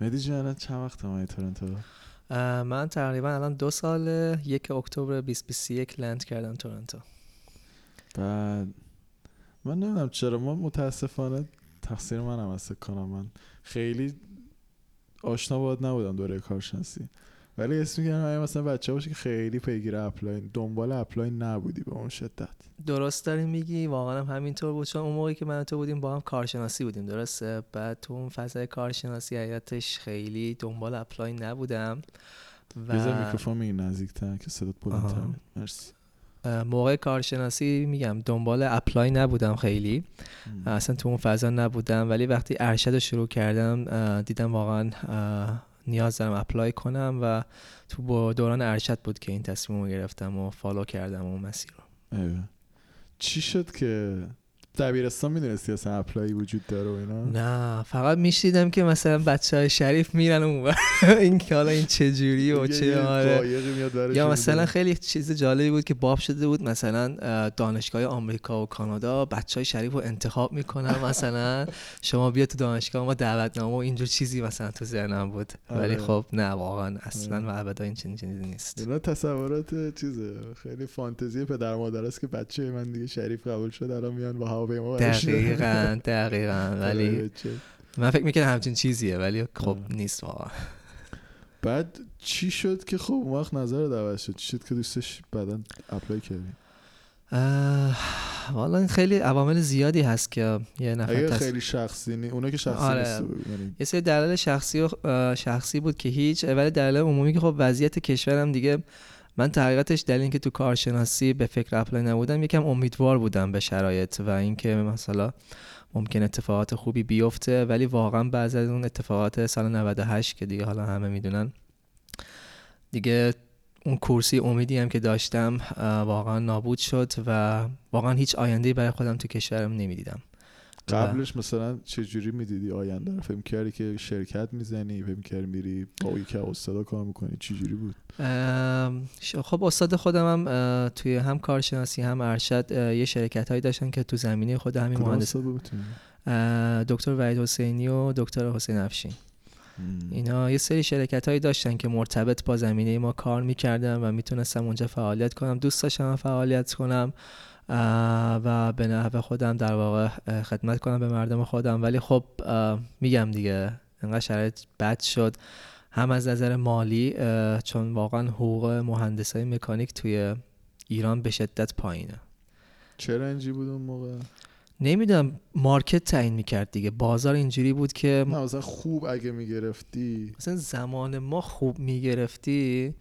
مهدی جان چند وقت اومدی تورنتو؟ من تقریبا الان دو سال یک اکتبر 2021 land کردم تورنتو. بعد من نمی‌دونم چرا ما متاسفانه تقصیر من هم هست کنم من خیلی آشنا باهات نبودم دوره کارشناسی. ولی اسم میگم مثلا بچه باشه که خیلی پیگیر apply این دنبال apply این نبودی به اون شدت. درست داری میگی؟ واقعا هم همینطور بود. چون اون موقعی که من تو بودیم با هم کارشناسی بودیم درسته؟ بعد تو اون فضای کارشناسی حیاتش خیلی دنبال apply این نبودم و میکروفون میگی نزدیکتر که صدات بلندتر. مرسی. موقع کارشناسی میگم دنبال apply نبودم خیلی. اصلا تو اون فضا نبودم. ولی وقتی ارشد رو شروع کردم دیدم واقعا نیاز دارم apply کنم و تو با دوران ارشد بود که این تصمیم رو گرفتم و follow کردم اون مسیر رو. چی شد که دبیرستان می‌دونستی اصلا apply ی وجود داره و اینا؟ نه فقط می‌شنیدم که مثلا بچه های شریف میرن اون این که حالا این چه جوری و چه آره. یا مثلا خیلی چیز جالبی بود که باب شده بود مثلا دانشگاه آمریکا و کانادا بچه های شریف رو انتخاب می‌کنن مثلا شما بیا تو دانشگاه ما دعوتنامه و اینجور چیزی مثلا تو ذهنم بود. ولی آره. خب نه واقعا اصلا و ابدا این چنین چیزی نیست. اینا تصورات چیزه. خیلی فانتزی پدر مادر است که بچه من دیگه شریف قبول شد الان میان با هواپیما دقیقا دقیقا ولی من فکر می‌کنم همچین چیزیه ولی خب نیست واقعا. بعد چی شد که خب اون وقت نظر دعوت شد؟ چی شد که دوستش بعدا اپلای کردی؟ والا این خیلی عوامل زیادی هست که یه نفر اگه خیلی شخصی نی اونا که شخصی آره. یعنی یه سری دلایل شخصی و شخصی بود که هیچ ولی دلیل عمومی که خب وضعیت کشورم دیگه من تحقیقاتش دلیل اینکه تو کارشناسی به فکر اپلای نبودم یکم امیدوار بودم به شرایط و اینکه مثلا ممکن اتفاقات خوبی بیفته. ولی واقعا بعضی از اون اتفاقات سال 98 که دیگه حالا همه می‌دونن دیگه اون کرسی امیدی هم که داشتم واقعا نابود شد و واقعا هیچ آینده برای خودم تو کشورم نمی‌دیدم. قبلش مثلا چه جوری می‌دیدی آینده رو؟ فهم کردی که شرکت می‌زنی فهم کردی میری با یکی استادا کار می‌کنی؟ چه جوری بود خب استاد خودم هم توی هم کارشناسی هم ارشد یه شرکت هایی داشتن که تو زمینه خود همین مهندس دکتر وحید حسینی و دکتر حسین افشین. اینا یه سری شرکت هایی داشتن که مرتبط با زمینه ما کار می‌کردن و می‌تونستم اونجا فعالیت کنم. دوست داشتم فعالیت کنم. و به نحو خودم در واقع خدمت کنم به مردم خودم. ولی خب میگم دیگه انقدر شرایط بد شد. هم از نظر مالی چون واقعا حقوق مهندس های مکانیک توی ایران به شدت پایینه. چه رنجی بود اون موقع؟ نمی‌دونم مارکت تعیین می‌کرد دیگه. بازار اینجوری بود که نه مثلا خوب اگه می‌گرفتی. مثلا زمان ما خوب می‌گرفتی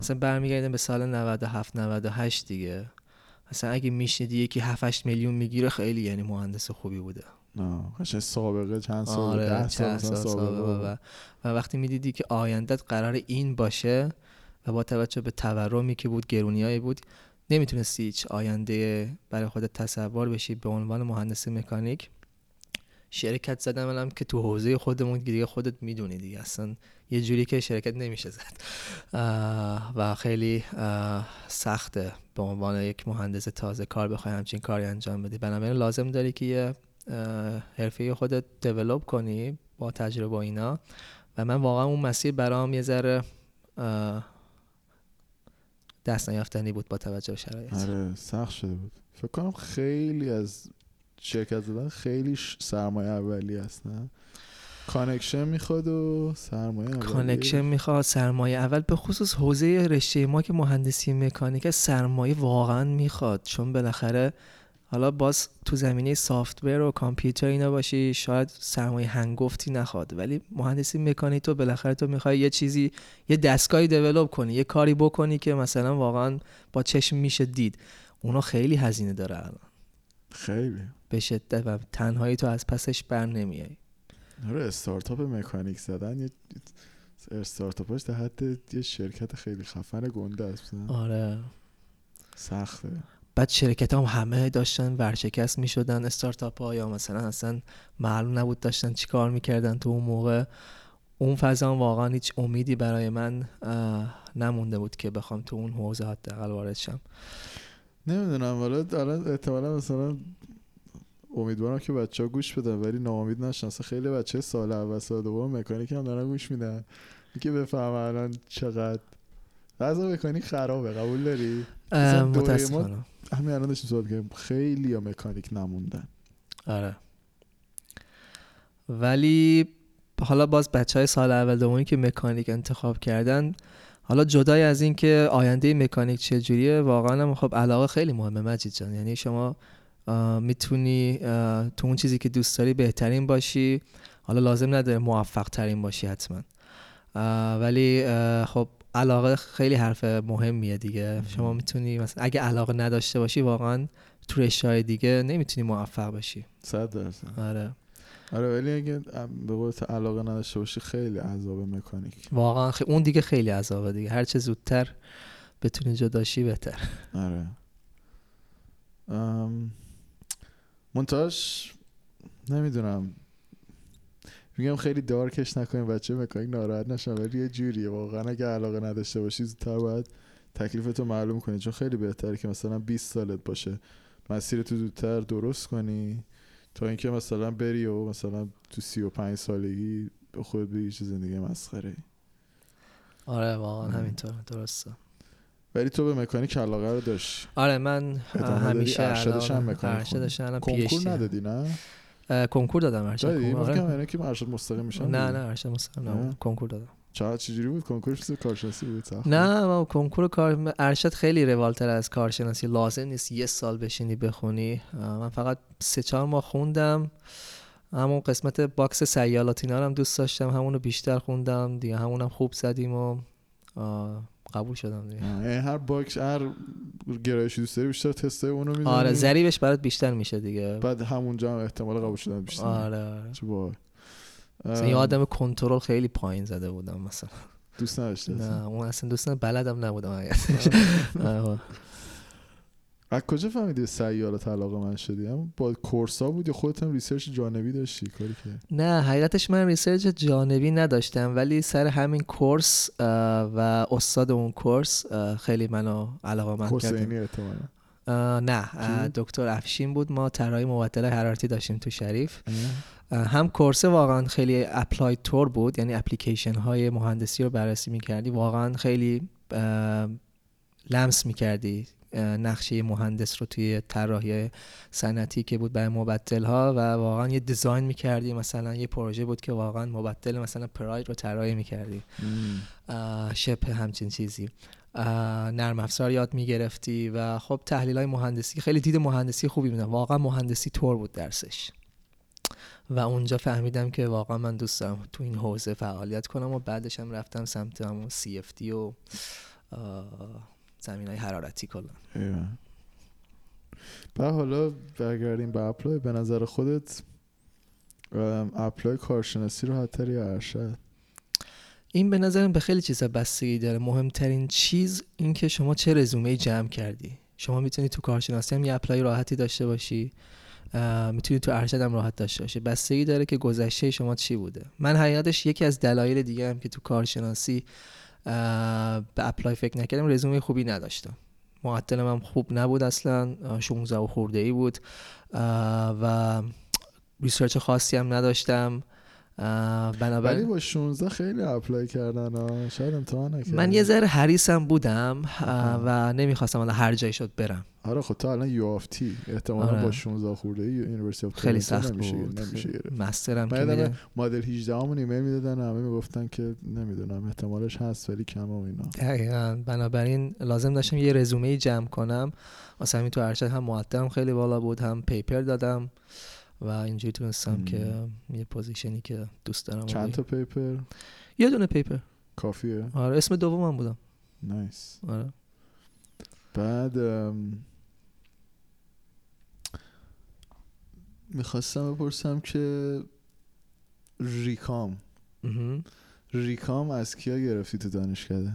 مثلا برمیگردیم به سال 97 98 دیگه. مثلا اگه میشنیدی یکی 7 میلیون می‌گیره خیلی یعنی مهندس خوبی بوده. قشنگ سابقه چند سال آره ده سال, سال, سابقه. و, و وقتی می‌دیدی که آیندت قرار این باشه و با توجه به تورمی که بود گرونیایی بود نمی‌تونستی هیچ آینده برای خودت تصور بشی به عنوان مهندس مکانیک. شرکت زدم الان که تو حوزه خودمون دیگه خودت می‌دونی دیگه. اصلا یه جوری که شرکت نمیشه زد. و خیلی سخته به عنوان یک مهندس تازه کار بخوای همچین کاری انجام بدی. بنابراین لازم داری که یه حرفه خودت دیولوب کنی با تجربه اینا. و من واقعا اون مسیر برام یه ذره دست نیافتنی بود با توجه به شرایط. آره سخت شده بود. فکر کنم خیلی از شرکت زدن خیلی سرمایه اولی هست نه؟ کانکشن می‌خواد و سرمایه کانکشن می‌خواد سرمایه اول به خصوص حوزه رشته ما که مهندسی مکانیک سرمایه واقعا می‌خواد. چون بالاخره حالا باز تو زمینه software و کامپیوتر اینا باشی شاید سرمایه هنگفتی نخواد. ولی مهندسی مکانیک تو بالاخره تو می‌خوای یه چیزی یه دستگاهی develop کنی یه کاری بکنی که مثلا واقعا با چشم میشه دید. اونا خیلی هزینه داره الان. خیلی. به شدت و تنهایی تو از پسش بر نمیای. آره استارتاپ مکانیک زدن یه استارتاپش در حد یه شرکت خیلی خفن گنده است آره. سخته. بعد شرکت هم همه داشتن ورشکست می شدن استارتاپ ها یا مثلا اصلا معلوم نبود داشتن چی کار می‌کردن تو اون موقع. اون فضا واقعا هیچ امیدی برای من نمونده بود که بخوام تو اون حوزه حداقل وارد شم نمی‌دونم ولی الان احتمالا مثلا امیدوارم که بچه ها گوش بدن ولی ناامید نشن. خیلی بچه سال اول سال دوم مکانیک هم دارن گوش میدن. که بفهم الان چقدر. از مکانیک خرابه قبول داری؟ متاسفانه. همین الان داشتیم صحبت کنیم خیلی یا مکانیک نموندن. آره. ولی حالا باز بچه های سال اول دومی که مکانیک انتخاب کردن حالا جدای از این که آینده مکانیک چجوریه واقعا هم خب علاقه خیلی مهمه مجید جان. یعنی شما می‌تونی تو اون چیزی که دوست داری بهترین باشی. حالا لازم نداره موفق ترین باشی حتما. ولی خب علاقه خیلی حرف مهمیه دیگه. شما می‌تونی مثلا اگه علاقه نداشته باشی واقعا تو رشته دیگه نمی‌تونی موفق باشی. صد درصد. آره. آره ولی اگه به قول علاقه نداشته باشی خیلی عذاب مکانیک. واقعا خ... اون دیگه خیلی عذابه دیگه. هر چه زودتر بتونی جداشی بهتر. آره. ام... منتاش نمی‌دونم. میگم خیلی دارکش نکنیم بچه مکانیک ناراحت نشن ولی یه جوریه. واقعا اگه علاقه نداشته باشی زودتر باید تکلیفتو معلوم کنی چون خیلی بهتره که مثلا 20 سالت باشه. مسیرتو زودتر درست کنی تا اینکه مثلا بری و مثلا تو 35 سالگی به خود بگی چه زندگی مسخره آره واقعا همینطور درسته. ولی تو به مکانیک علاقه رو داشت. آره من همیشه ارشدش هم مکانیک کنکور ندادی نه؟ کنکور دادم ارشد دادی؟ آره. که ارشد مستقیم میشن. نه نه ارشد مستقیم نه؟ کنکور دادم. چه چجوری بود؟ کنکور چیز کارشناسی بود نه ما کنکور کار ارشد خیلی روالتر از کارشناسی. لازم نیست یه سال بشینی بخونی. من فقط سه چهار ماه خوندم. همون قسمت باکس سیالات اینا هم دوست داشتم. همونو بیشتر خوندم. دیگه همونم خوب زدیم و قبول شدم دیگه. هر باکس هر گرایشی دوست داری بیشتر تست اونو می‌زنی. آره ضریبش برات بیشتر میشه دیگه. بعد همونجا هم احتمال قبول شدن بیشتر. آره آره. چه باحال. یه آدم کنترل خیلی پایین زده بودم مثلا. دوست نداشته نه اون اصلا دوست بلدم نبودم از کجا فهمیدی سیالات علاقه‌مند شدی؟ هم با course ا بود یا خودت هم research جانبی داشتی کاری که؟ نه حقیقتش من research جانبی نداشتم ولی سر همین course و استاد اون course خیلی منو علاقه‌مند کرد نه دکتر افشین بود. ما طراحی مبدل حرارتی داشتیم تو شریف. هم course واقعا خیلی applied طور بود یعنی اپلیکیشن های مهندسی رو بررسی می‌کردی. واقعا خیلی لمس می‌کردی. نقشه مهندس رو توی طراحی صنعتی که بود برای مبدل ها و واقعا یه دیزاین می‌کردی مثلا یه پروژه بود که واقعا مبدل مثلا پراید رو طراحی می‌کردی شبه همچین چیزی. نرم افزار یاد می‌گرفتی و خب تحلیل های مهندسی خیلی دید مهندسی خوبی میدن واقعا مهندسی طور بود درسش. و اونجا فهمیدم که واقعا من دوست دارم تو این حوزه فعالیت کنم و بعدش هم رفتم سمت همون CFD و زمین های حرارتی کلا. بعد حالا برگردیم به apply به نظر خودت apply کارشناسی رو حتی یا ارشد؟ این به نظرم به خیلی چیزا بستگی داره. مهمترین چیز این که شما چه رزومه جمع کردی. شما می‌تونی تو کارشناسی هم یه apply راحتی داشته باشی. می‌تونی تو ارشد هم راحت داشته باشی. بستگی داره که گذشته شما چی بوده. من حقیقتش یکی از دلایل دیگه هم که تو کارشناسی به apply فکر نکردم رزومه خوبی نداشتم. معدلم هم خوب نبود اصلا 16 و خورده ای بود و research خاصی هم نداشتم. بنابراین ولی با 16 خیلی apply کردن ها شاید امتحان نکردن من یه ذره حریصم بودم و نمی‌خواستم حالا هر جای شد برم. آره خب تو الان U of T. احتمالاً آره. با 16 خورده university of خیلی سخت نمیشه بود. نمیشه master م که مدل 18 همون ایمیل می‌دادن همه می‌گفتن که نمی‌دونم احتمالش هست ولی کم و اینا. دقیقاً. بنابراین لازم داشتم یه رزومه جمع کنم. اصلا همین تو ارشد هم معدلم خیلی بالا بود هم paper دادم. و اینجوری تونستم که یه position ی که دوست دارم چند تا paper؟ یه دونه paper. کافیه. آره اسم دومم بودم. nice آره. بعد می‌خواستم بپرسم که recom. recom از کیا گرفتی تو دانشکده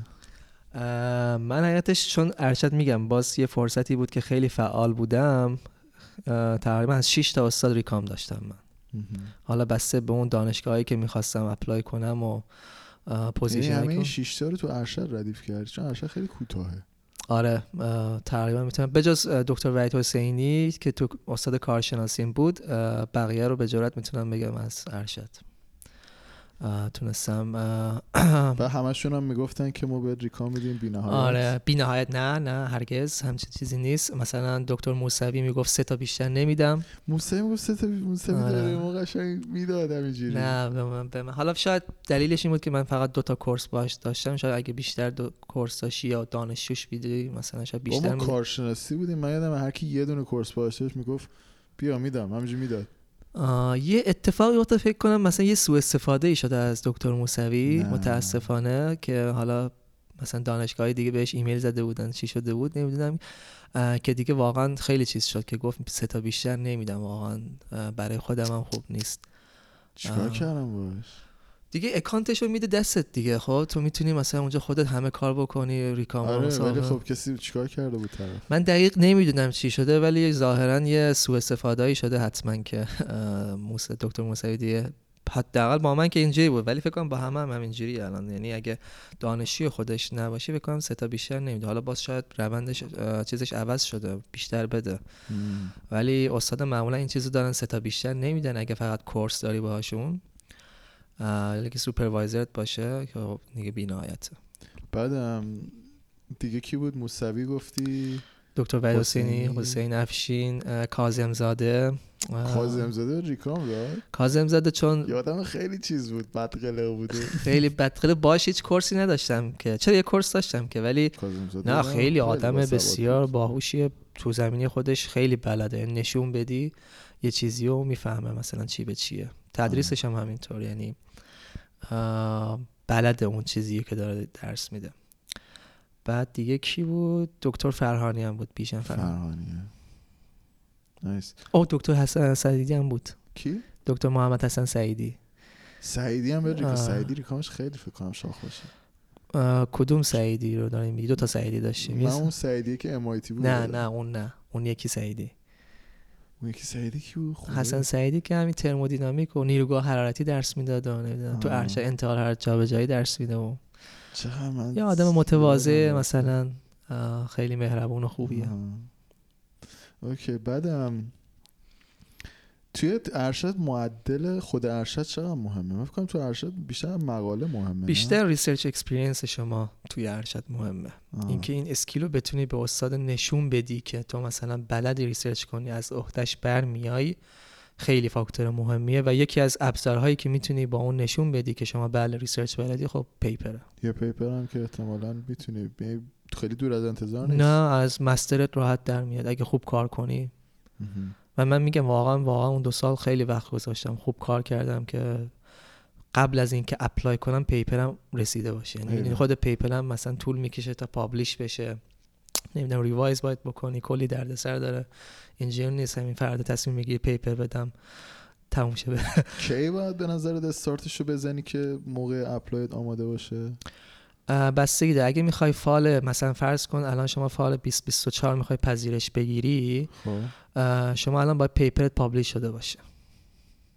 من حقیقتش چون ارشد میگم باز یه فرصتی بود که خیلی فعال بودم. تقریبا از 6 تا استاد recom داشتم من. حالا بسته به اون دانشگاهی که می‌خواستم apply کنم و position یعنی همه 6 تا رو تو ارشد ردیف کردی چون ارشد خیلی کوتاهه. آره تقریبا می‌تونم بجز دکتر وحید حسینی که تو استاد کارشناسیم بود بقیه رو به جرات می‌تونم بگم از ارشد. تونستم و همشون هم می‌گفتن که ما به ریکا میدیم بی نهایت آره بی نهایت نه نه هرگز همچین چیزی نیست. مثلا دکتر موسوی می‌گفت سه تا بیشتر نمیدم. موسوی می‌گفت سه تا موسوی آره. داره ما قشنگ می‌داد همینجوری نه به من, به من. حالا شاید دلیلش این بود که من فقط دو تا کورس باش داشتم. شاید اگه بیشتر دو کورس داشتی یا دانشجوش بیدی مثلا شاید بیشتر ما کارشناسی بودیم. من یادم هر کی یه دونه کورس باشه می‌گفت بیا میدم. همینجوری می‌داد. یه اتفاقی افتاد فکر کنم مثلا یه سوء استفاده ای شده از دکتر موسوی متاسفانه که حالا مثلا دانشگاه دیگه بهش ایمیل زده بودن چی شده بود نمی‌دونم که دیگه واقعا خیلی چیز شد که گفت سه تا بیشتر نمیدم واقعا برای خودم هم خوب نیست. چیکار کردم باش؟ دیگه اکانتشو میده دستت دیگه خب؟ تو می‌تونی مثلا اونجا خودت همه کار بکنی ریکام آره ولی خب کسی چیکار کرده بود طرف؟ من دقیق نمی‌دونم چی شده ولی ظاهرا یه سوء استفاده شده حتما که موسی دکتر موسوی دیگه حداقل با من که اینجوری بود ولی فکر کنم با همه هم همینجوری الان. یعنی اگه دانشی خودش نباشه فکر کنم سه تا بیشتر نمیده حالا باز شاید روندش چیزش عوض شده بیشتر بده. ولی استاد معمولا این چیزو دارن سه تا بیشتر نمیدن اگه فقط کورس داری باهاشون. که سوپروایزرت باشه که خب دیگه بینایت بعدم دیگه کی بود؟ موسوی گفتی؟ دکتر وحید حسینی حسین افشین کاظم زاده کاظم زاده ریکام داد؟ کاظم زاده چون یادم خیلی چیز بود بدقله بوده. خیلی بدقله باش هیچ کورسی نداشتم که. چرا یه کورس داشتم که؟ ولی نه خیلی آدم بسیار باهوشیه تو زمینی خودش. خیلی بلده. نشون بدی یه چیزی رو می‌فهمه مثلا چی به چیه. تدریسش هم همینطور. یعنی بلد اون چیزی که داره درس میده. بعد دیگه کی بود؟ دکتر فرهانی هم بود پیشم فرهانی. نایس او دکتر حسن سعیدی هم بود. کی؟ دکتر محمد حسن سعیدی. سعیدی هم بری سعیدی ریکامش خیلی فکر کنم شاخ باشه. کدوم سعیدی رو داریم؟ دو تا سعیدی داشتیم. نه اون سعیدی که امایتی بود. نه نه اون نه. اون یکی سعیدی. اون یکی سعیدی کی بود؟ حسن سعیدی که همین ترمودینامیک و نیروگاه حرارتی درس می‌داد و نمی‌دونم تو ارشد انتقال حرارت جابجایی درس میده و یه آدم متواضع مثلا خیلی مهربون و خوبیه. okay بعدم توی ارشد معدل خود ارشد چقدر مهمه؟ من فکر تو ارشد بیشتر مقاله مهمه بیشتر research experience شما توی ارشد مهمه. اینکه این skill رو بتونی به استاد نشون بدی که تو مثلا بلدی research کنی از عهدهش برمیای خیلی فاکتور مهمیه و یکی از ابزارهایی که می‌تونی با اون نشون بدی که شما بله research بلدی خب paper ه یه paper هم که احتمالاً می‌تونی خیلی دور از انتظار نیست. نه از master ت راحت در میاد. اگه خوب کار کنی. و من میگم واقعا واقعا اون دو سال خیلی وقت گذاشتم. خوب کار کردم که قبل از اینکه apply کنم paper م رسیده باشه. یعنی خود paper م مثلا طول می‌کشه تا publish بشه. نمی‌دونم revise باید بکنی کلی دردسر داره. اینجوری نیست همین فردا تصمیم می‌گیری paper بدم تموم شه. کی باید به نظر استارتشو بزنی که موقع apply ت آماده باشه؟ بستگی داره. اگه می‌خوای fall مثلا فرض کن الان شما fall 2024 می‌خوای پذیرش بگیری خب. شما الان باید paper ت publish شده باشه.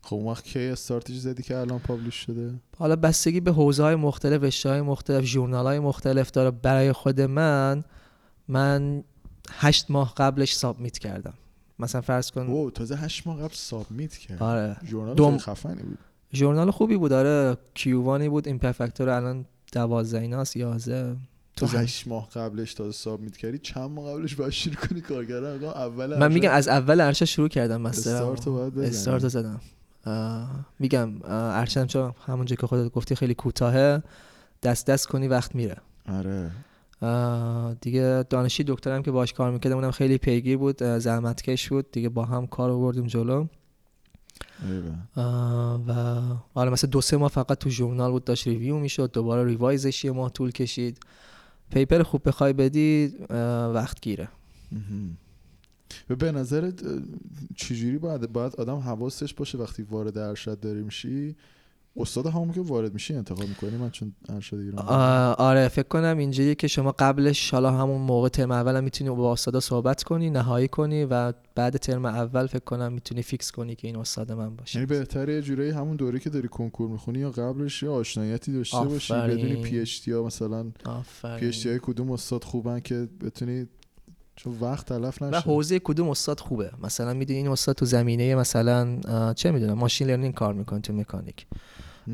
خب اون وقت کی استارتش زدی که الان publish شده؟ حالا بستگی به حوزه های مختلف رشته های مختلف ژورنال های مختلف داره. برای خود من من هشت ماه قبلش submit کردم. مثلا فرض کن او تازه هشت ماه قبل سابمیت کرد آره. ژورنال دوم... خفنی بود. ژورنال خوبی بود. آره کیووانی بود. این پرفکتور الان دوازده ایناست یازده تو هشت ماه قبلش تازه سابمیت کردی چند ماه قبلش باید شروع کنی کارگرا اول من میگم از اول ارشد شروع کردم مستر استارت باید استارت زدم. میگم ارشدم چون همونجا که خودت گفتی خیلی کوتاهه. دست دست کنی وقت میره. آره. دیگه دانشی دکترم که باش کار می‌کردم اونم خیلی پیگیر بود زحمتکش بود. دیگه با هم کار آوردیم جلو. و حالا مثلا دو سه ماه فقط تو ژورنال بود داشت ریویو می‌شد دوباره ریوایزش یه ماه طول کشید. پیپر خوب بخوای بدی وقت گیره. به نظرت چجوری باید باید آدم حواسش باشه وقتی وارد ارشد داری میشی استاد همون که وارد میشی انتخاب می‌کنی؟ من چون ارشد ایران آره فکر کنم اینجوریه که شما قبلش حالا همون موقع ترم اول هم می‌تونی با استادا صحبت کنی نهایی کنی و بعد ترم اول فکر کنم می‌تونی fix کنی که این استاد من باشه. یعنی بهتره یه جورایی همون دوره که داری کنکور می‌خونی یا قبلش یه آشناییتی داشته باشی بدونی PhD مثلا PhD کدوم استاد خوبن که بتونی چون وقت تلف نشه و حوزه کدوم استاد خوبه؟ مثلا می‌دونی این استاد تو زمینه مثلا چه می‌دونم machine learning کار می‌کنه تو مکانیک.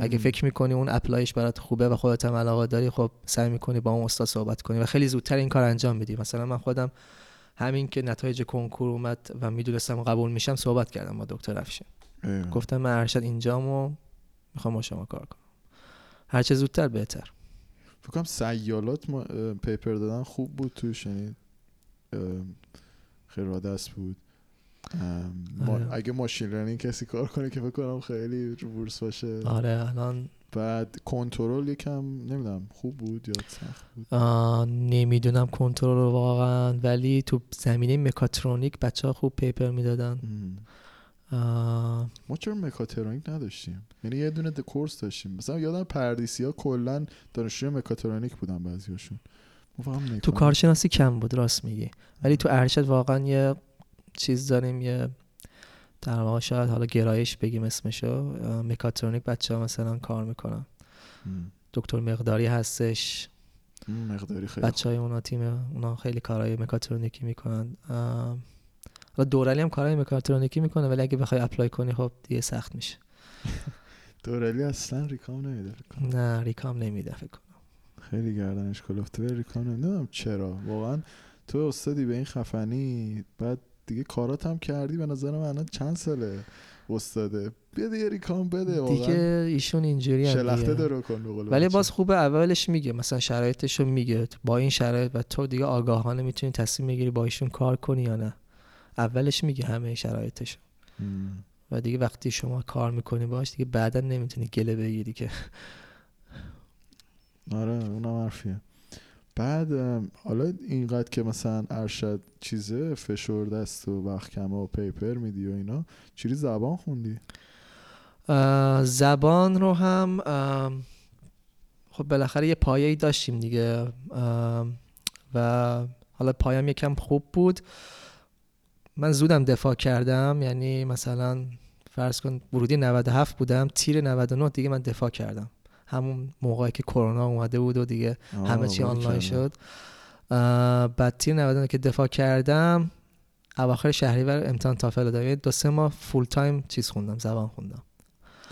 اگه فکر می‌کنی اون اپلایش برات خوبه و خودت هم علاقه داری خب سعی می‌کنی با اون استاد صحبت کنی و خیلی زودتر این کار انجام میدی مثلا من خودم همین که نتایج کنکور اومد و می‌دونستم قبول میشم صحبت کردم با دکتر افشین. گفتم من ارشد اینجام و می‌خوام با شما کار کنم. هرچه زودتر بهتر. فکر کنم سیالات ما پیپر دادن خوب بود توش یعنی خیلی دست بود. ما آره. اگه machine learning کسی کار کنه که بکنم خیلی بورس باشه. آره الان بعد کنترل یکم نمی‌دونم خوب بود یا سخت بود؟ نمی‌دونم کنترل واقعا ولی تو زمینه مکاترونیک بچه ها خوب paper می‌دادن. ما چرا مکاترونیک نداشتیم؟ یعنی یه دونه course داشتیم. مثلا یادم پردیسی ها کلا دانشجوی مکاترونیک بودن بعضیاشون تو کارشناسی کم بود راست میگی. ولی تو ارشد واقعا یه چیز داریم یه در واقع شاید حالا گرایش بگیم اسمشو. مکاترونیک بچه ها مثلا کار می‌کنن. دکتر مقداری هستش. مقداری خیلی بچه های اونا تیم اونا خیلی کارهای مکاترونیکی می‌کنن. حالا دورالی هم کارهای مکاترونیکی می‌کنه ولی اگه بخوای apply کنی خب دیگه سخت میشه. دورالی اصلا recom نمیده نه recom نمیده فکر خیلی گردنش کلفته ریکام نمی‌دونم چرا. واقعا تو استادی به این خفنی بعد دیگه کارات هم کردی به نظر من چند ساله استاده؟ بیا دیگه ریکام بده واقعا. دیگه ایشون اینجوری شلخته درو کن ولی باز خوبه اولش میگه مثلا شرایطشو میگه. با این شرایط و تو دیگه آگاهانه می‌تونی تصمیم بگیری با ایشون کار کنی یا نه. اولش میگه همه شرایطشو. و دیگه وقتی شما کار می‌کنی باش دیگه بعدا نمی‌تونی گله بگیری که. آره اونم حرفیه. بعد حالا اینقدر که مثلا ارشد چیزه فشرده است و وقت کمه و پیپر میدی و اینا چیزی زبان خوندی؟ زبان رو هم خب بالاخره یه پایه داشتیم دیگه. و حالا پایم یکم خوب بود. من زودم دفاع کردم یعنی مثلا فرض کن ورودی 97 بودم تیر 99 دیگه من دفاع کردم. همون موقعی که کرونا اومده بود و دیگه همه چی آنلاین شد. بعد تیر 99 که دفاع کردم اواخر شهریور امتحان تافل دادم. دو سه ماه full time چیز خوندم زبان خوندم.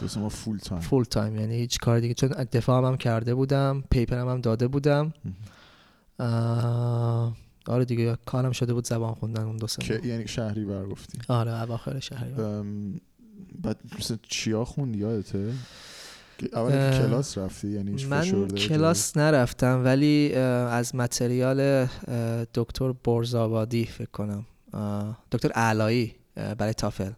دو سه ماه full time full time یعنی هیچ کار دیگه. چون دفاع هم, هم کرده بودم paper م هم داده بودم. آره دیگه کارم شده بود زبان خوندن اون دو سه که یعنی شهریور گفتی. آره اواخر شهری بعد مثلا چیا خوندی یادته؟ اول کلاس رفتی یعنی من کلاس نرفتم ولی از متریال دکتر برزآبادی فکر کنم. دکتر علایی برای تافل.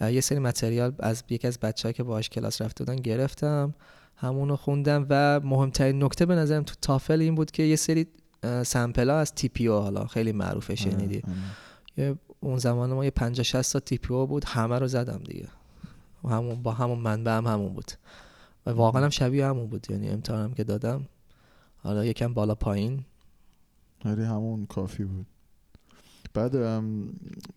یه سری متریال از یکی از بچه‌ها که باهاش کلاس رفته بودن گرفتم همونو خوندم و مهمترین نکته به نظرم تو تافل این بود که یه سری سمپل ها از تی پی او حالا خیلی معروفه شنیدی. یه اون زمان ما یه 50 60 تا تی پی او بود همه رو زدم دیگه. همون با همون منبع هم همون بود. و واقعا هم شبیه همون بود. یعنی امتحانم که دادم حالا یکم بالا پایین. ولی همون کافی بود. بعد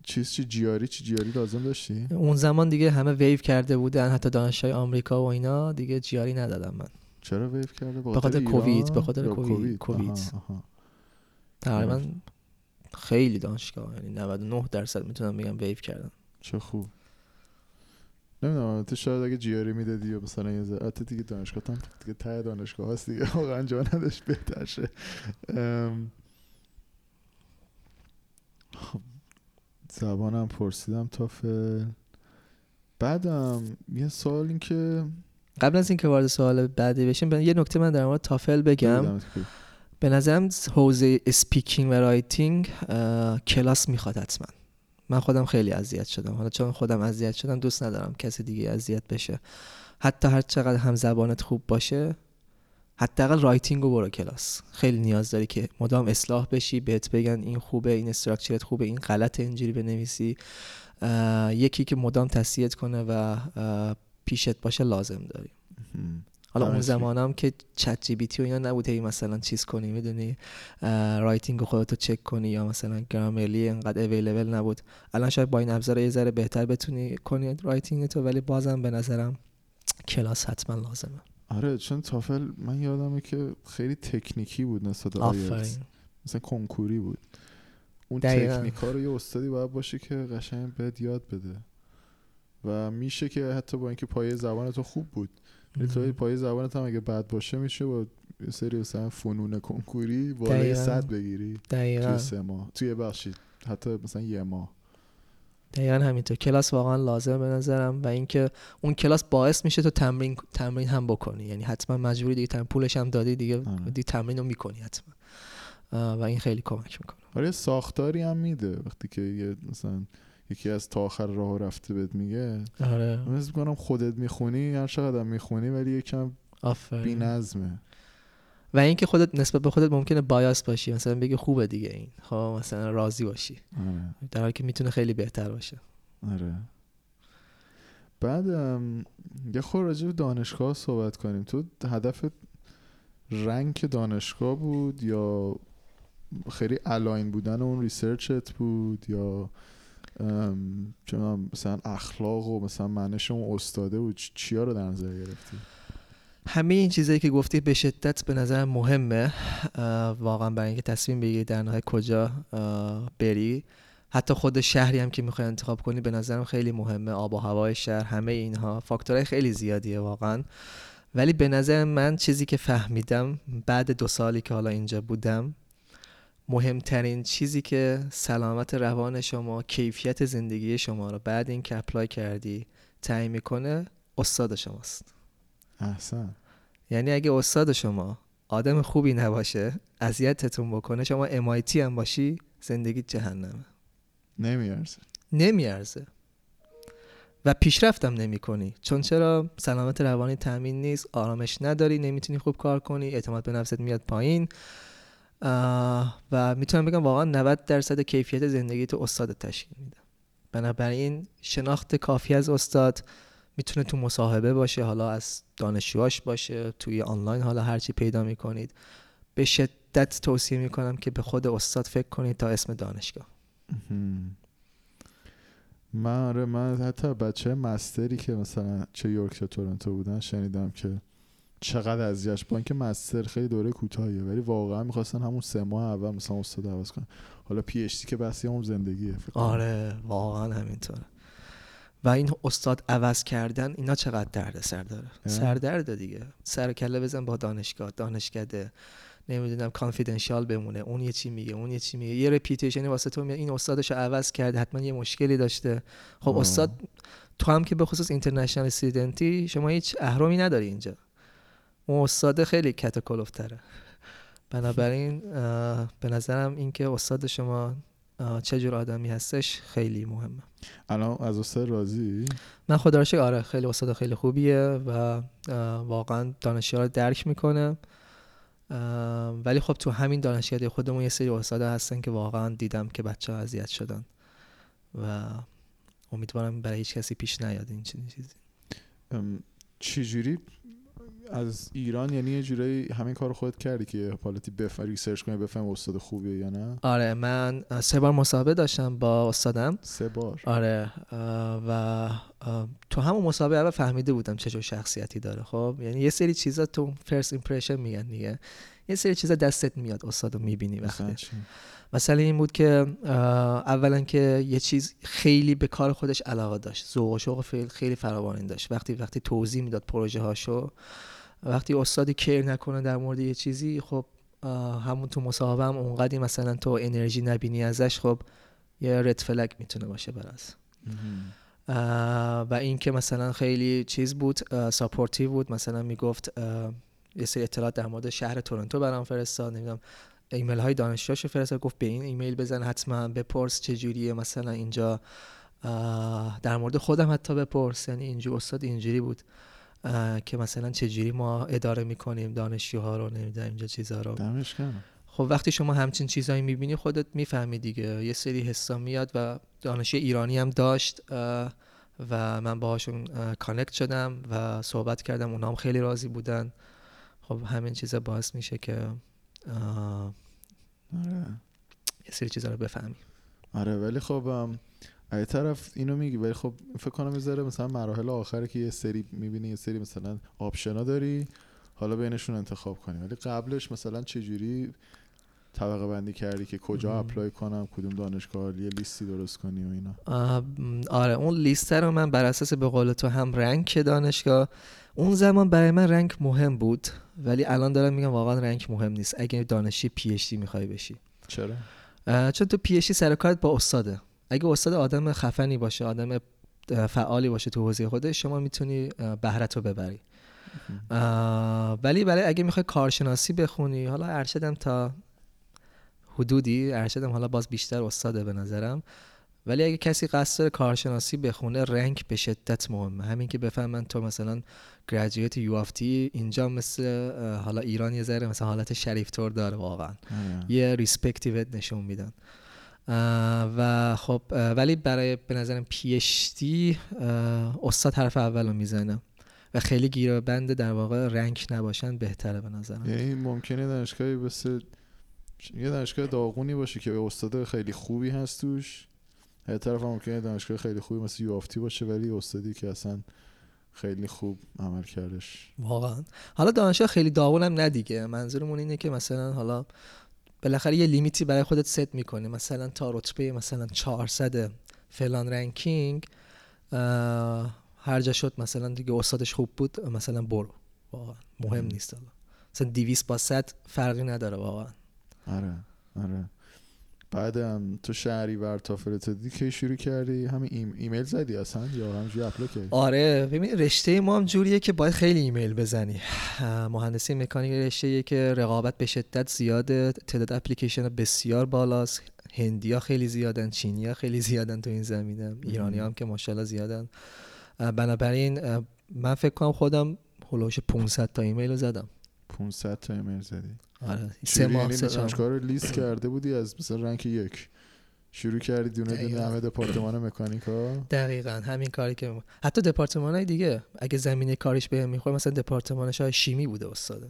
چیز چی جیاری چی جیاری لازم داشتی؟ اون زمان دیگه همه ویو کرده بودن حتی دانشجوی آمریکا و اینا دیگه جیاری ندادم من. چرا ویو کرده؟ به خاطر کووید به خاطر کووید کووید؟ تقریبا خیلی دانشگاه یعنی 99 درصد می‌تونم بگم ویو کردن چه خوب. نمی‌دونم تو شاید اگه جیاری می‌دادی یا مثلا یه ذره دیگه دانشگاه هم دیگه ته دانشگاه هست دیگه واقعا جا نداشت بهتر شه. خب زبانم پرسیدم تافل. بعدم یه سوال این که قبل از اینکه وارد سوال بعدی بشیم یه نکته من در مورد تافل بگم. به نظرم حوزه speaking و writing کلاس می‌خواد حتما. من خودم خیلی اذیت شدم. حالا چون خودم اذیت شدم دوست ندارم کسی دیگه اذیت بشه. حتی هر چقدر هم زبانت خوب باشه حداقل writing رو برو کلاس. خیلی نیاز داری که مدام اصلاح بشی بهت بگن این خوبه این structure ت خوبه این غلط اینجوری بنویسی. یکی که مدام تصحیحت کنه و پیشت باشه لازم داری. حالا اون زمان هم که ChatGPT و اینا نبود هی مثلا چیز کنی می‌دونی؟ writing خودتو چک کنی یا مثلا Grammarly انقدر available نبود. الان شاید با این ابزار یه ذره بهتر بتونی کنی writing تو ولی بازم به نظرم کلاس حتما لازمه. آره چون تافل من یادمه که خیلی تکنیکی بود نسبت آیلتس مثلا کنکوری بود. اون تکنیکا رو یه استادی باید باشه که قشنگ بهت یاد بده. و میشه که حتی با اینکه پایه زبان تو خوب بود تو پای زبانت هم اگه بد باشه میشه با یه سری مثلا فنون کنکوری بالای صد بگیری. دقیقا. توی سه ماه. توی بخشید حتی مثلا یه ماه. دقیقا همینطور. کلاس واقعا لازمه به نظرم و اینکه اون کلاس باعث میشه تو تمرین تمرین هم بکنی. یعنی حتما مجبوری دیگه تمرین پولش هم دادی دیگه آره. دیگه تمرین رو می‌کنی حتما. و این خیلی کمک می‌کنه. آره ساختاری هم میده. وقتی که یه مثلا یکی از تا آخر راه رفته بهت میگه. آره. من می‌کنم خودت می‌خونی هر چقدر می‌خونی ولی یکم بی نظمه و اینکه خودت نسبت به خودت ممکنه بایاس باشی مثلا بگی خوبه دیگه این. خب مثلا راضی باشی. آره. در حالی که می‌تونه خیلی بهتر باشه. آره. بعد یه خور راجع دانشگاه صحبت کنیم. تو هدف رنگ دانشگاه بود یا خیلی الاین بودن اون ریسرچت بود یا چون مثلا اخلاق و مثلا معنیش اون استاده و چیا رو در نظر گرفتی؟ همه این چیزایی که گفتی به شدت به نظر مهمه. واقعا برای اینکه تصمیم بگیری در نهایت کجا بری. حتی خود شهری هم که می‌خوای انتخاب کنی به نظرم خیلی مهمه. آب و هوای شهر همه اینها. فاکتورهای خیلی زیادیه واقعا. ولی به نظر من چیزی که فهمیدم بعد دو سالی که حالا اینجا بودم مهمترین چیزی که سلامت روان شما کیفیت زندگی شما رو بعد این که اپلای کردی تعیین می‌کنه استاد شماست. احسن. یعنی اگه استاد شما آدم خوبی نباشه اذیتتون بکنه شما MIT هم باشی زندگی جهنمه. نمیارزه. نمیارزه. و پیشرفتم نمی کنی چون چرا؟ سلامت روانی تامین نیست آرامش نداری نمی‌تونی خوب کار کنی اعتماد به نفست میاد پایین. و می‌تونم بگم واقعا 90 درصد کیفیت زندگی تو استاد تشکیل میده. بنابراین شناخت کافی از استاد می‌تونه تو مصاحبه باشه حالا از دانشجوهاش باشه توی آنلاین حالا هرچی پیدا می‌کنید. به شدت توصیه می‌کنم که به خود استاد فکر کنید تا اسم دانشگاه. من آره من حتی بچه مستری که مثلا چه یورک چه تورنتو بودن شنیدم که چقدر اذیتش با اینکه master خیلی دوره کوتاهیه ولی واقعا می‌خواستن همون سه ماه اول مثلا استاد عوض کنن. حالا PhD که بحثی همون زندگیه آره واقعا همینطوره. و این استاد عوض کردن اینا چقدر درد سر داره سردرد دیگه. سر کله بزن با دانشگاه. دانشکده نمی‌دونم confidential بمونه. اون یه چی میگه اون یه چی میگه. یه reputation ی واسه تو میاد. این استادش عوض کرده حتما یه مشکلی داشته. خب استاد تو هم که به خصوص اینترنشنال استودنتی شما هیچ اهرامی نداری اینجا. استاد خیلی کت کلوفتره بنابراین به نظرم اینکه استاد شما چه جور آدمی هستش خیلی مهمه. الان از استاد راضی؟ من خدا رو آره خیلی استاد خیلی خوبیه و واقعا دانشجو رو درک می‌کنه. ولی خب تو همین دانشکده خودمون یه سری استاد هستن که واقعا دیدم که بچه ها اذیت شدن و امیدوارم برای هیچ کسی پیش نیاد این چیزی. چجوری از ایران یعنی یه جورایی همین کار خودت کردی که حالتی بفهم research کنی بفهم استاد خوبیه یا نه؟ آره من سه بار مصاحبه داشتم با استادم. سه بار؟ آره و تو همون مصاحبه اول فهمیده بودم چه جور شخصیتی داره خب؟ یعنی یه سری چیزا تو first impression میگن دیگه. یه سری چیزا دستت میاد استادو می‌بینی وقتی. مثلا این بود که اولا که یه چیز خیلی به کار خودش علاقه داشت. ذوق و شوق خیلی فراوان داشت. وقتی وقتی توضیح می‌داد پروژه هاشو وقتی استادی care نکنه در مورد یه چیزی خب همون تو مصاحبه هم اونقدی مثلا تو انرژی نبینی ازش خب یه red flag می‌تونه باشه برات و این که مثلا خیلی چیز بود supportive بود. مثلا می‌گفت یه سری اطلاعات در مورد شهر تورنتو برام فرستاد. نمی‌دونم ایمیل های دانشجوش فرستاد. گفت به این ایمیل بزن حتما بپرس چه جوریه مثلا اینجا. در مورد خودم حتی بپرس. یعنی اینجا استاد اینجوری بود. که مثلا چجوری ما اداره می‌کنیم دانشجوها رو نمی‌دونم اینجا چیزها رو. خب وقتی شما همچین چیزایی می‌بینی خودت می‌فهمی دیگه. یه سری حسا میاد و دانشجو ایرانی هم داشت و من باهاشون connect شدم و صحبت کردم. اونا هم خیلی راضی بودن. خب همین چیزا باعث میشه که آره. یه سری چیزا رو بفهمی. آره ولی خب ای طرف اینو میگی ولی خب فکر کنم می‌ذاره مثلا مراحل آخره که یه سری می‌بینی یه سری مثلا option ا داری حالا بینشون انتخاب کنی. ولی قبلش مثلا چجوری طبقه بندی کردی که کجا apply کنم کدوم دانشگاه یه لیستی درست کنی و اینا؟ آره اون لیست رو من بر اساس به قول تو هم rank دانشگاه اون زمان برای من rank مهم بود ولی الان دارم میگم واقعا rank مهم نیست. اگه دانشجوی PhD می‌خوای بشی. چرا؟ چون تو PhD سر کارت با استاده. اگه استاد آدم خفنی باشه آدم فعالی باشه تو حوزه خودش شما می‌تونی بهرت رو ببری. ولی برای اگه می‌خوای کارشناسی بخونی حالا ارشدم تا حدودی ارشدم حالا باز بیشتر استاده به نظرم. ولی اگه کسی قصد داره کارشناسی بخونه rank به شدت مهمه. همین که بفهمن تو مثلا graduate U of T اینجا مثل حالا ایران یه ذره مثلا حالت شریف طور داره واقعا. یه respect ی بهت نشون میدن. و خب ولی برای به نظرم PhD استاد حرف اول رو می‌زنه و خیلی گیر بند در واقع rank نباشن بهتره به نظرم. یعنی ممکنه دانشگاهی مثل یه دانشگاه داغونی باشه که استاد خیلی خوبی هست توش. هر طرف ممکنه دانشگاه خیلی خوبی مثل U of T باشه ولی استادی که اصلا خیلی خوب عمل کردش. واقعا. حالا دانشگاه خیلی داغون هم نه دیگه منظورمون اینه که مثلا حالا بالاخره یه limit ی برای خودت ست می‌کنی. مثلا تا رتبه مثلا 400 فلان ranking هر جا شد مثلا دیگه استادش خوب بود مثلا برو. واقعا. مهم نیست حالا. مثلا 200 با 100 فرقی نداره واقعا. آره آره. بعدم تو شهریور تا فرستادی که شروع کردی؟ همین ایمیل زدی اصلا؟ یا همینجوری apply کردی؟ آره ببین رشته ما هم جوریه که باید خیلی ایمیل بزنی. مهندسی مکانیک رشته که رقابت به شدت زیاده تعداد اپلیکیشن بسیار بالاست. هندیا خیلی زیادن چینیا خیلی زیادن تو این زمینه. ایرانی هم که ماشاءالله زیادن. بنابراین من فکر کنم خودم هلوش 500 تا ایمیل زدم. 500 تا ایمیل زدی. آره سه ماه یعنی سه رو لیست کرده بودی از مثلا رنک یک؟ شروع کردی دونه دونه همه دپارتمان مکانیکا؟ دقیقا همین کاری که حتی دپارتمان های دیگه اگه زمینه کاریش بهم می‌خوره مثلا دپارتمانش های شیمی بوده استاده.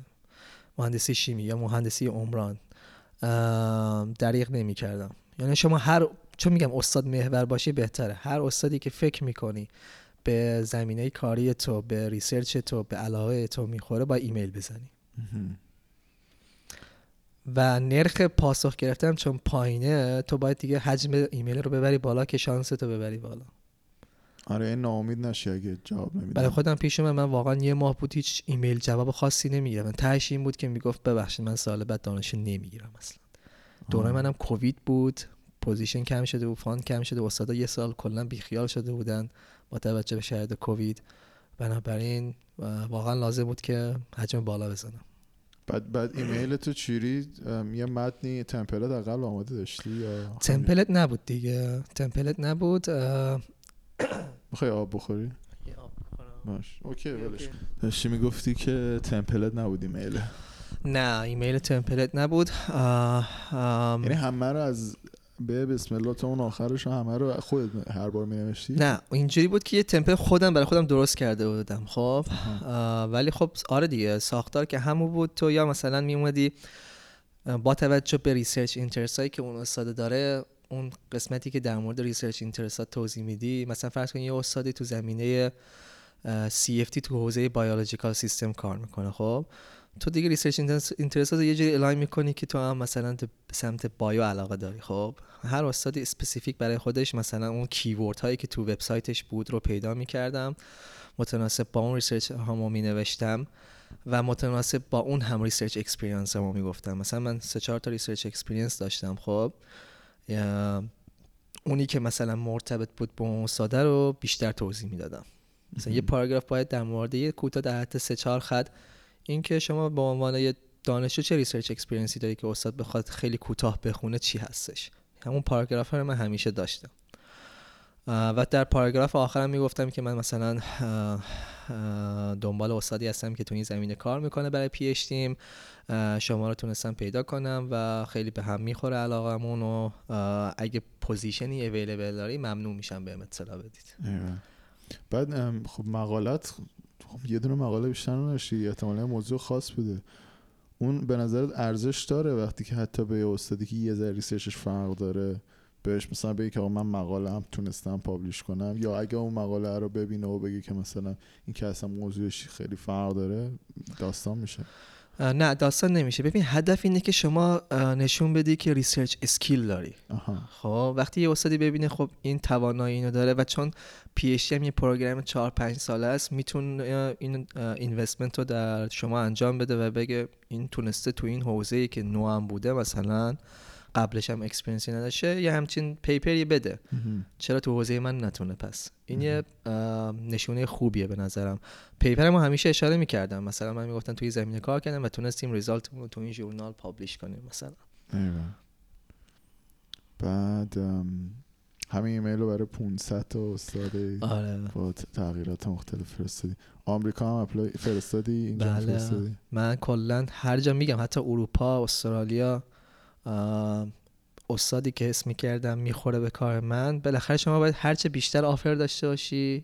مهندسی شیمی یا مهندسی عمران. دریغ نمی کردم یعنی شما هر چون میگم استاد محور باشی بهتره. هر استادی که فکر می‌کنی به زمینه کاری تو به research تو به علاقه تو می‌خوره باید ایمیل بزنی. و نرخ پاسخ گرفتم چون پایینه تو باید دیگه حجم ایمیل رو ببری بالا که شانس تو ببری بالا. آره این ناامید نشی اگه جواب نمیدن برای خودم پیش اومد من واقعا یه ماه بود هیچ ایمیل جواب خاصی نمی‌گیرم. تهش این بود که می‌گفت ببخشید من سال بعد دانشجو نمی‌گیرم اصلا. دوره منم کووید بود position کم شده و fund کم شده استادا یه سال کلا بیخیال شده بودن با توجه به شرایط کووید. بنابراین واقعا لازم بود که حجم بالا بزنم. بعد بعد ایمیل تو چی؟ یه متنی template حداقل آماده داشتی یا template نبود دیگه. template نبود می‌خوای آب بخوری؟ باش. okay ولش داشتی می‌گفتی که template نبود ایمیل. نه ایمیل template نبود. یعنی همه رو از به بسم الله تا اون آخرش همه رو خودت هر بار می نوشتی نه اینجوری بود که یه template خودم برای خودم درست کرده بودم خب. ولی خب آره دیگه ساختار که همون بود. تو یا مثلا می اومدی با توجه به research interest هایی که اون استاد داره اون قسمتی که در مورد research interest هات توضیح میدی مثلا فرض کن یه استادی تو زمینه CFD تو حوزه biological system کار می‌کنه خب. تو دیگه research interest رو یه جوری align می‌کنی که تو هم مثلا به سمت bio علاقه داری خب. هر استادی specific برای خودش مثلا اون keyword هایی که تو وبسایتش بود رو پیدا می‌کردم. متناسب با اون research هامو می نوشتم و متناسب با اون هم research experience هامو می‌گفتم. مثلا من سه چهار تا research experience داشتم خب. اونی که مثلا مرتبط بود با اون استاده رو بیشتر توضیح می‌دادم. مثلا یه پاراگراف باید در مورد یه کوتاه در حد سه چهار خط اینکه شما به عنوان یه دانشجو چه research experience ی داری که استاد بخواد خیلی کوتاه بخونه چی هستش. همون پاراگراف رو من همیشه داشتم. و در پاراگراف آخرم می‌گفتم که من مثلا دنبال استادی هستم که تو این زمینه کار می‌کنه برای PhD م شما رو تونستم پیدا کنم و خیلی به هم می‌خوره علاقمون و اگه position ی available داری ممنون میشم بهم اطلاع بدید. بعد خب مقاله‌ت خب یه دونه مقاله بیشتر نداشتی؟ احتمالا موضوع خاص بوده. اون به نظرت ارزش داره وقتی که حتی به استادی که یه ذره research ش فرق داره بهش مثلا بگی که من مقاله هم تونستم publish کنم یا اگه اون مقاله رو ببینه و بگی که مثلا این که اصلا موضوعش خیلی فرق داره داستان میشه. نه داستان نمیشه. ببین هدف اینه که شما نشون بدی که research skill داری. خب وقتی یه استادی ببینه خب این توانایی اینو داره و چون PhD هم یه program 4 5 ساله است می‌تونه این investment رو در شما انجام بده و بگه این تونسته تو این حوزه ای که نوام بوده مثلا قبلش هم experience ی نداشته یه همچین paper ی بده. چرا تو حوزه من نتونه؟ پس این یه نشونه خوبیه به نظرم. paper مو همیشه اشاره می‌کردم. مثلا من می‌گفتم توی زمینه کار کردم و تونستیم result رو تو این ژورنال publish کنیم مثلا. بعد همین ایمیل رو برای 500 تا استاد آره. با تغییرات مختلف فرستادی. آمریکا هم اپلای فرستادی؟ اینجا بله. فرستادی؟ من کلا هر جا میگم حتی اروپا استرالیا استادی که اسم می‌کردم می‌خوره به کار من بالاخره شما باید هرچه بیشتر آفر داشته باشی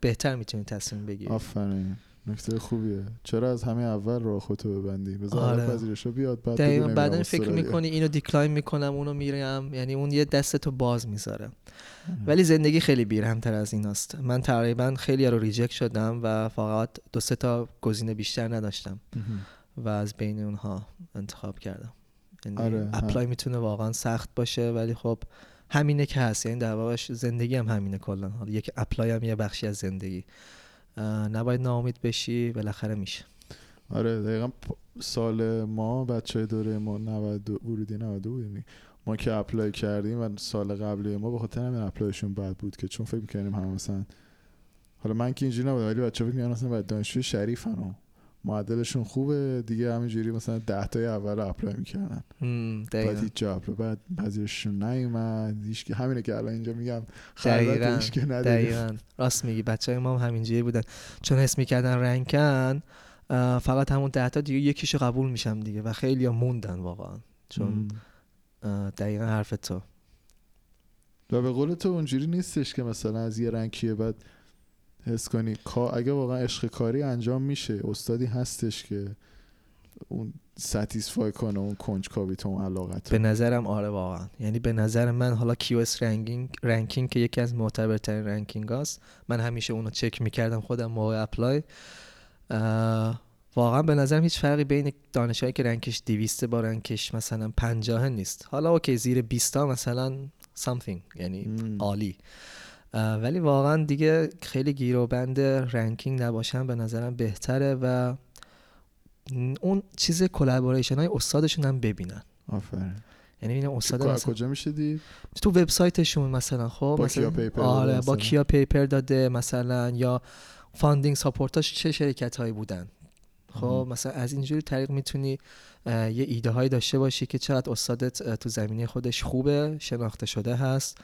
بهتر می‌تونی تصمیم بگیری. آفرین. نکته خوبیه. چرا از همه اول راه خودتو ببندی؟ بذار آره. بیاد بعد بعدا فکر می‌کنی اینو decline می‌کنم اونو میرم یعنی اون یه دستتو باز می‌ذاره. ولی زندگی خیلی بیرحمتر از این است من تقریبا خیلی رو reject شدم و فقط دو سه تا گزینه بیشتر نداشتم و از بین اونها انتخاب کردم. آره apply می‌تونه واقعا سخت باشه ولی خب همینه که هست. یعنی در واقع زندگی هم همینه کلا. یک apply هم یه بخشی از زندگی. نباید ناامید بشی بالاخره میشه. آره دقیقا سال ما بچه دوره ما 90 ورودی 92 بودیم ما که apply کردیم و سال قبلی ما به خاطر همین apply شون بد بود که چون فکر می‌کنیم هم مثلا حالا من که اینجوری نبودم ولی بچه فکر می‌کنم مثلا باید دانشجوی شریفن معدلشون خوبه. دیگه همینجوری مثلا ده تای اول apply می‌کردن. بعد هیچ جا apply بعد پذیرششون نیومد. که همینه که الان اینجا میگم. دقیقاً دقیقاً. راست میگی. بچه های ما هم همینجوری بودن. چون حس می‌کردن rank ان فقط همون ده تا دیگه یکیشو قبول میشم دیگه و خیلی موندن واقعا. چون دقیقا حرف تو. و به قول تو اونجوری نیستش که مثلا از یه rank یه بعد حس کنی. اگه واقعا عشق کاری انجام میشه استادی هستش که اون satisfy کنه اون کنجکاوی تو اون علاقه‌ت به نظرم آره واقعا. یعنی به نظر من حالا QS ranking ranking که یکی از معتبرترین ranking هست من همیشه اونو چک می‌کردم خودم موقع apply. واقعا به نظرم هیچ فرقی بین دانشگاهایی که rank ش 200 با rank ش مثلا 50 نیست. حالا okay زیر 20 مثلا something یعنی عالی. ولی واقعا دیگه خیلی گیر و بند ranking نباشن به نظرم بهتره و اون چیز collaboration های استادشون هم ببینن. آفرین. یعنی این استاد کجا میشه دید تو وبسایتشون مثلا خب با مثلا کیا paper آره با کیا paper داده مثلا یا funding support اش چه شرکت هایی بودن؟ خب مثلا از اینجوری طریق می‌تونی یه ایده هایی داشته باشی که چقدر استادت تو زمینه خودش خوبه شناخته شده هست.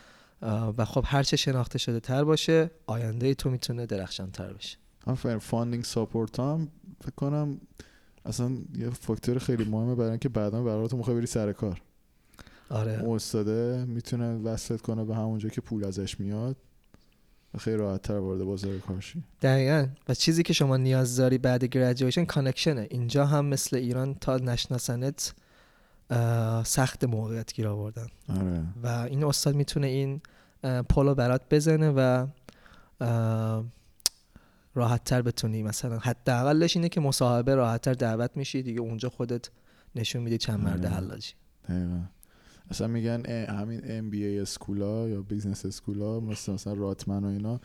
و خب هرچه شناخته شده تر باشه آینده تو می‌تونه درخشان تر بشه. آفرین. funding support هم فکر کنم اصلا یه فاکتور خیلی مهمه برای اینکه بعدا برای تو می‌خوای بری سر کار. آره. استاده می‌تونه وصلت کنه به همونجا که پول ازش میاد و خیلی راحت تر وارد بازار کار شی. دقیقا. و چیزی که شما نیاز داری بعد graduation، connection ه اینجا هم مثل ایران تا نشناسنت سخت موقعیت گیر آوردن. آره. و این استاد می‌تونه این پولو برات بزنه و راحت تر بتونی مثلا. حداقلش اینه که مصاحبه راحت تر دعوت میشی دیگه اونجا خودت نشون میدی چند مرد آره. حلاجی. اصلا میگن همین ام بی ای اسکولا یا بیزنس اسکولا مثل مثلا راتمن و اینا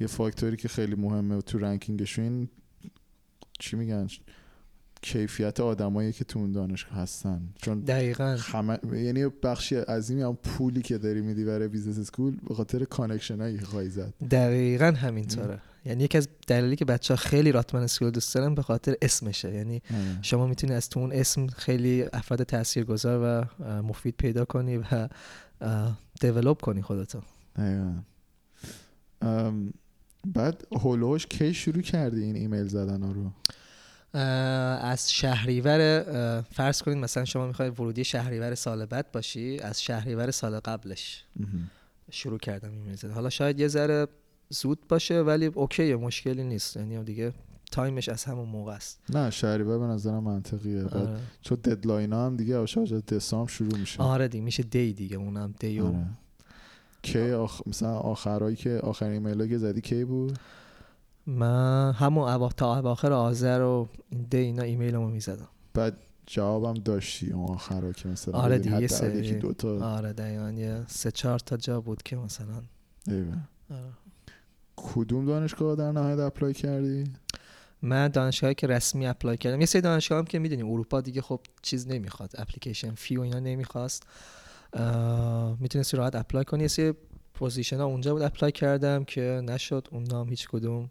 یه فاکتوری که خیلی مهمه تو رنکینگشون چی میگن؟ کیفیت آدمایی که تو اون دانشگاه هستن. چون دقیقا. خم... یعنی بخشی عظیمی هم پولی که داری میدی برای بیزنس اسکول به خاطر کانکشن هایی خواهی زد. دقیقا همینطوره. یعنی یکی از دلایلی که بچه ها خیلی راتمن اسکول دوست دارن به خاطر اسمشه. یعنی شما می‌تونی از تو اون اسم خیلی افراد تاثیرگذار و مفید پیدا کنی و دیولوب کنی خودتو. دقیقا. بعد هولوش کی شروع کردی این ایمیل زدن رو؟ از شهریور فرض کنید مثلا شما می‌خوای ورودی شهریور سال بعد باشی از شهریور سال قبلش شروع کردم این حالا شاید یه ذره زود باشه ولی اوکی مشکلی نیست. یعنی دیگه time ش از همون موقع است. نه شهریور به نظرم منطقیه. آره. چون deadline ها هم دیگه آشاج دسامبر شروع میشه. آره دیگه میشه دی دیگه اونم دی آره. کی آخ... مثلا آخرایی که آخرین ایمیل که زدی کی بود؟ من همون اوا... تا اواخر آذر و دی اینا ایمیلمو می‌زدم. بعد جوابم داشتی اون آخرا که مثلا آره دیگه سه یکی دو تا آره دقیقاً یه سه چهار تا جا بود که مثلا ایول. آره. کدوم دانشگاه در نهایت apply کردی؟ من دانشگاهی که رسمی apply کردم. یه سری دانشگاه هم که می‌دونیم اروپا دیگه خب چیز نمی‌خواد application fee و اینا نمی‌خواست. می‌تونستی راحت apply کنی. یه سری position ها اونجا بود apply کردم که نشد. اون نام هیچ کدوم.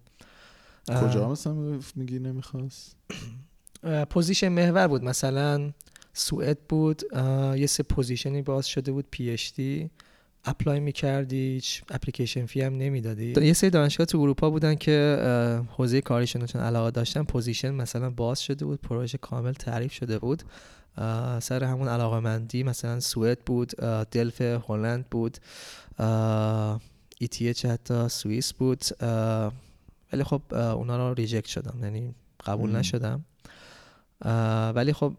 کجا مثلا میگی نمی‌خواست؟ position محور بود. مثلا سوئد بود. یه سه position ی باز شده بود. PhD apply می‌کردی. هیچ application fee هم نمی‌دادی. یه سری دانشگاه تو اروپا بودن که حوزه کاریشون چون علاقه داشتن position مثلا باز شده بود. پروژه کامل تعریف شده بود. سر همون علاقه مندی مثلا سوئد بود. دلفت هلند بود. ETH حتی سوئیس بود ولی خب اونا رو reject شدم یعنی قبول نشدم. ولی خب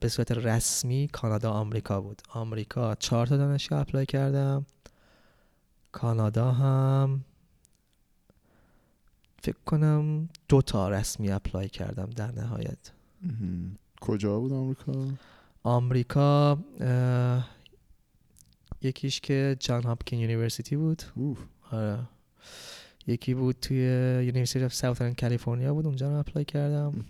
به صورت رسمی کانادا آمریکا بود. آمریکا چهار تا دانشگاه apply کردم. کانادا هم فکر کنم دو تا رسمی apply کردم در نهایت. کجا بود آمریکا؟ آمریکا یکیش که Johns Hopkins University بود. آره. یکی بود توی University of Southern California بود اونجا رو apply کردم.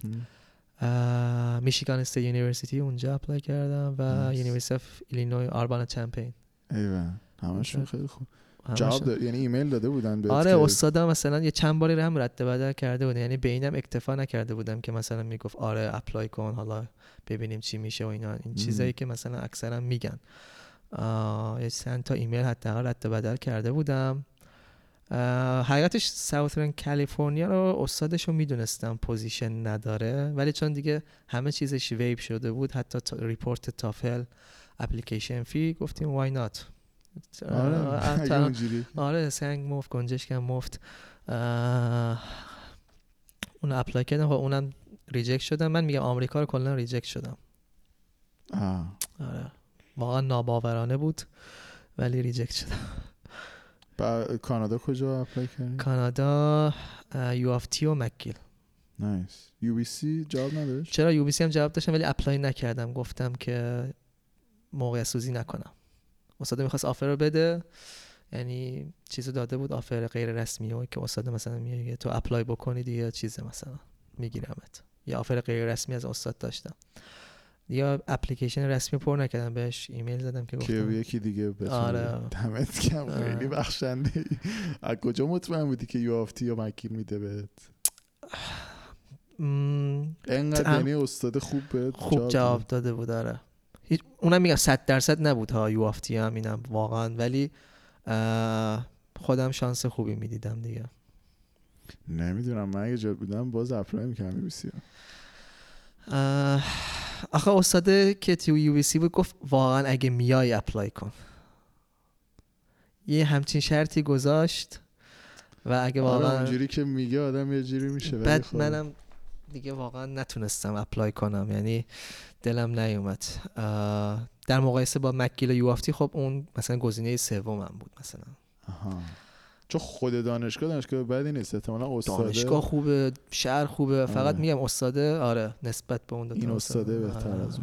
Michigan State University اونجا apply کردم و University of Illinois Urbana-Champaign. ایول. همشون خیلی خوب. جواب داد یعنی ایمیل داده بودن به آره استادم مثلا یه چند باری هم رد و بدل کرده بود یعنی به اینم اکتفا نکرده بودم که مثلا می‌گفت آره apply کن حالا ببینیم چی میشه و اینا. این چیزایی که مثلا اکثرا میگن. یه چند تا ایمیل حداقل رد و بدل کرده بودم. حقیقتش Southern California رو استادش رو می‌دونستم position نداره ولی چون دیگه همه چیزش waive شده بود حتی report تافل application fee گفتیم why not آره آره سنگ مفت گنجشکم مفت. اون apply کردم و اونم reject شدم من میگم آمریکا رو کلا reject شدم. آره. واقعا ناباورانه بود ولی reject شدم کانادا کجا apply کردی؟ کانادا U of T و McGill nice. UBC جواب نداشت؟ چرا UBC هم جواب داشتم ولی apply نکردم. گفتم که موقعیت سوزی نکنم. استاد می‌خواست offer رو بده یعنی چیزو داده بود offer غیر رسمی و که استاد مثلا میگه تو apply بکنی دیگه چیز مثلا میگیرمت. یه offer غیر رسمی از استاد داشتم. یا اپلیکیشن رسمی پر نکردم بهش ایمیل زدم که گفتم. یکی دیگه آره. دمت گرم خیلی بخشنده. از کجا مطمئن بودی که U of T یا McGill میده بهت؟ انقدر یعنی استاد خوب بهت خوب جواب داده بود آره. اونم میگم صد درصد نبود ها U of T هم اینم واقعا. ولی خودم شانس خوبی می‌دیدم دیگه. نمی‌دونم من اگه جات بودم باز apply می‌کردم بسیار آخه استاد که تو UBC بود گفت واقعا اگه میای apply کن یه همچین شرطی گذاشت و اگه آره، واقعا اونجوری که میگه آدم یه جوری میشه بعد خب. منم دیگه واقعا نتونستم apply کنم یعنی دلم نیومد در مقایسه با McGill و U of T خب اون مثلا گزینه سومم بود مثلا آها. چون خود دانشگاه دانشگاه بدی نیست. احتمالاً استاده. دانشگاه خوبه شهر خوبه. فقط آره. میگم استاده آره نسبت به اون این استاده بهتر آره. از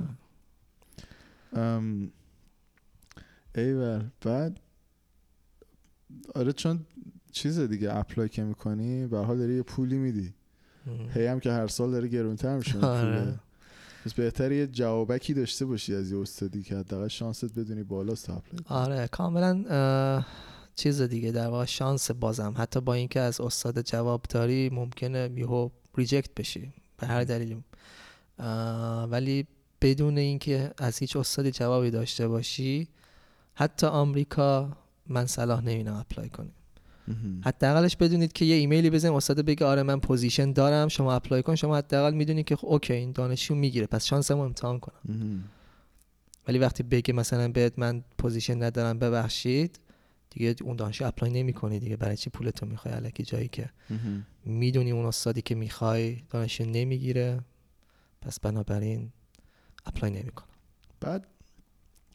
اون. ایول بعد آره چون چیز دیگه apply که می‌کنی به هر حال داری یه پولی میدی. هی هم که هر سال داره گرونتر میشه آره. پس بهتره یه جوابکی داشته باشی از یه استادی که حداقل شانست بدونی بالاست apply آره کاملا چیز دیگه در واقع شانس بازم. حتی با اینکه از استاد جواب داری ممکنه یهو reject بشی به هر دلیلی. ولی بدون اینکه از هیچ استادی جوابی داشته باشی حتی آمریکا من صلاح نمی‌بینم apply کنیم حداقلش بدونید که یه ایمیلی بزنید استاد بگه آره من position دارم شما apply کن. شما حداقل می‌دونید که خب okay این دانشجو می‌گیره. پس شانسمو امتحان کنم. ولی وقتی بگه مثلا بهت من position ندارم ببخشید. دیگه اون دانشگاه apply نمی‌کنی دیگه. برای چی پولتو می‌خوای؟ الکی جایی که می‌دونی اون استادی که می‌خوای دانشجو نمی‌گیره. پس بنابراین apply نمی‌کنم. بعد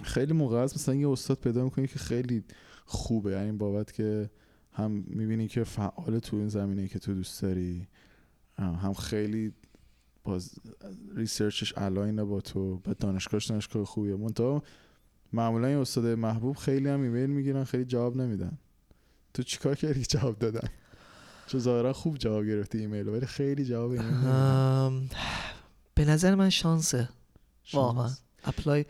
خیلی موقع هست مثلا یه استاد پیدا می‌کنی که خیلی خوبه. یعنی بابت که هم می‌بینی که فعال تو این زمینه که تو دوست داری هم خیلی باز research ش align ه با تو. بعد دانشگاهش دانشگاه خوبیه. منتها معمولا این استاد محبوب خیلی هم ایمیل می‌گیرن خیلی جواب نمیدن. تو چیکار کردی جواب دادن؟ چون ظاهرا خوب جواب گرفتی ایمیل ولی خیلی جواب ایمیل به نظر من شانسه. واقعا. apply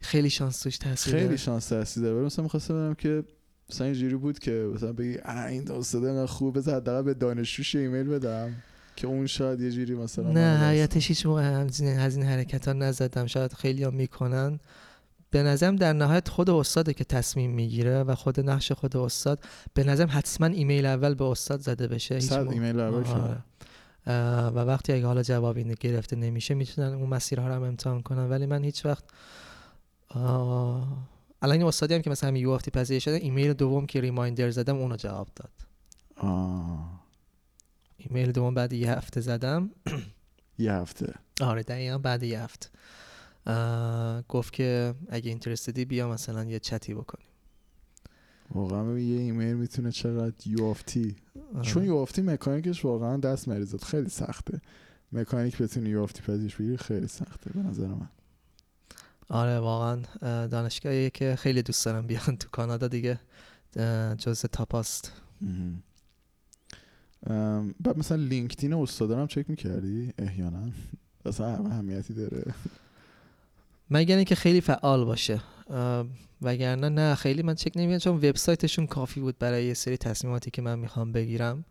خیلی شانس توش تاثیر خیلی شانس تاثیر داره. ولی مثلا می‌خواستم بگم که مثلا اینجوری بود که مثلا بگی این استاد خوبه بذار حداقل به دانشجوش ایمیل بدم. که اون شاید یه جوری مثلا نه حقیقتش هیچ موقع از این حرکت ها نزدم. شاید خیلی هم می‌کنن. به نظرم در نهایت خود استاده که تصمیم می‌گیره و خود نقش خود استاد به نظرم حتما ایمیل اول به استاد زده بشه صد ایمیل اول آره. و وقتی اگه حالا جوابی گرفته نمیشه می‌تونن اون مسیرها رو هم امتحان کنن. ولی من هیچ وقت الان این استادی هم که مثلا یو افتی پذیرش شده ایمیل دوم که ریمایندر زدم اونو جواب داد. آه. ایمیل دوم بعد یه هفته زدم. یه هفته. آره دقیقا بعد یه هفته. گفت که اگه اینترستدی بیا مثلا یه چتی بکنیم. واقعا یه ایمیل می‌تونه چقدر یوافتی چون یوافتی مکانیکش واقعا دست مریضات. خیلی سخته. مکانیک بتونی یوافتی پذیرش بگیری خیلی سخته به نظر من. آره واقعا دانشگاهی که خیلی دوست دارم بیان تو کانادا دیگه جز تاپاست. بعد مثلا لینکدین استادانم چک می‌کردی؟ احیانا. مثلا اهمیتی داره. مگر اینکه خیلی فعال باشه. وگرنه نه خیلی من چک نمی‌کنم چون وبسایتشون کافی بود برای یه سری تصمیماتی که من می‌خوام بگیرم.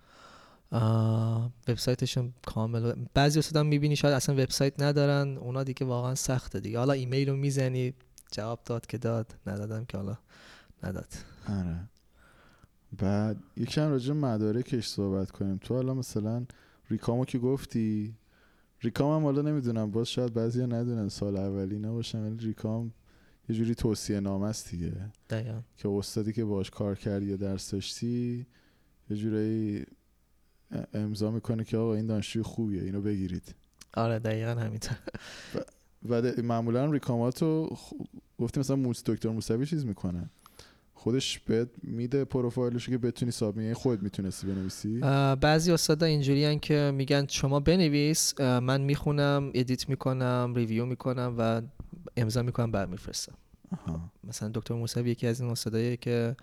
وبسایتشون کامل بعضی استادا می‌بینی شاید اصلا وبسایت ندارن اونا دیگه واقعا سخته دیگه. حالا ایمیل رو می‌زنی جواب داد که داد ندادم که حالا نداد. آره. بعد یکم راجع مدارکش صحبت کنیم. تو حالا مثلا ریکامو که گفتی ریکام هم حالا نمی‌دونم باز شاید بعضی ها ندونن سال اولی نباشن ولی ریکام یه جوری توصیه نامه است دیگه. دقیقا. که استادی که باش کار کردی یا درس داشتی یه جوری امضا می‌کنه که آقا این دانشجوی خوبیه اینو بگیرید. آره دقیقا همینطور. و, و معمولا recom اتو گفتیم مثلا موس دکتر موسوی چیز می‌کنه. خودش بهت میده پروفایلش که بتونی sub یعنی خود می‌تونستی بنویسی. بعضی استادا اینجوری که میگن شما بنویس من می‌خونم edit می‌کنم review می‌کنم و امضا می‌کنم بعد میفرستم. مثلا دکتر موسوی یکی از این استادایی که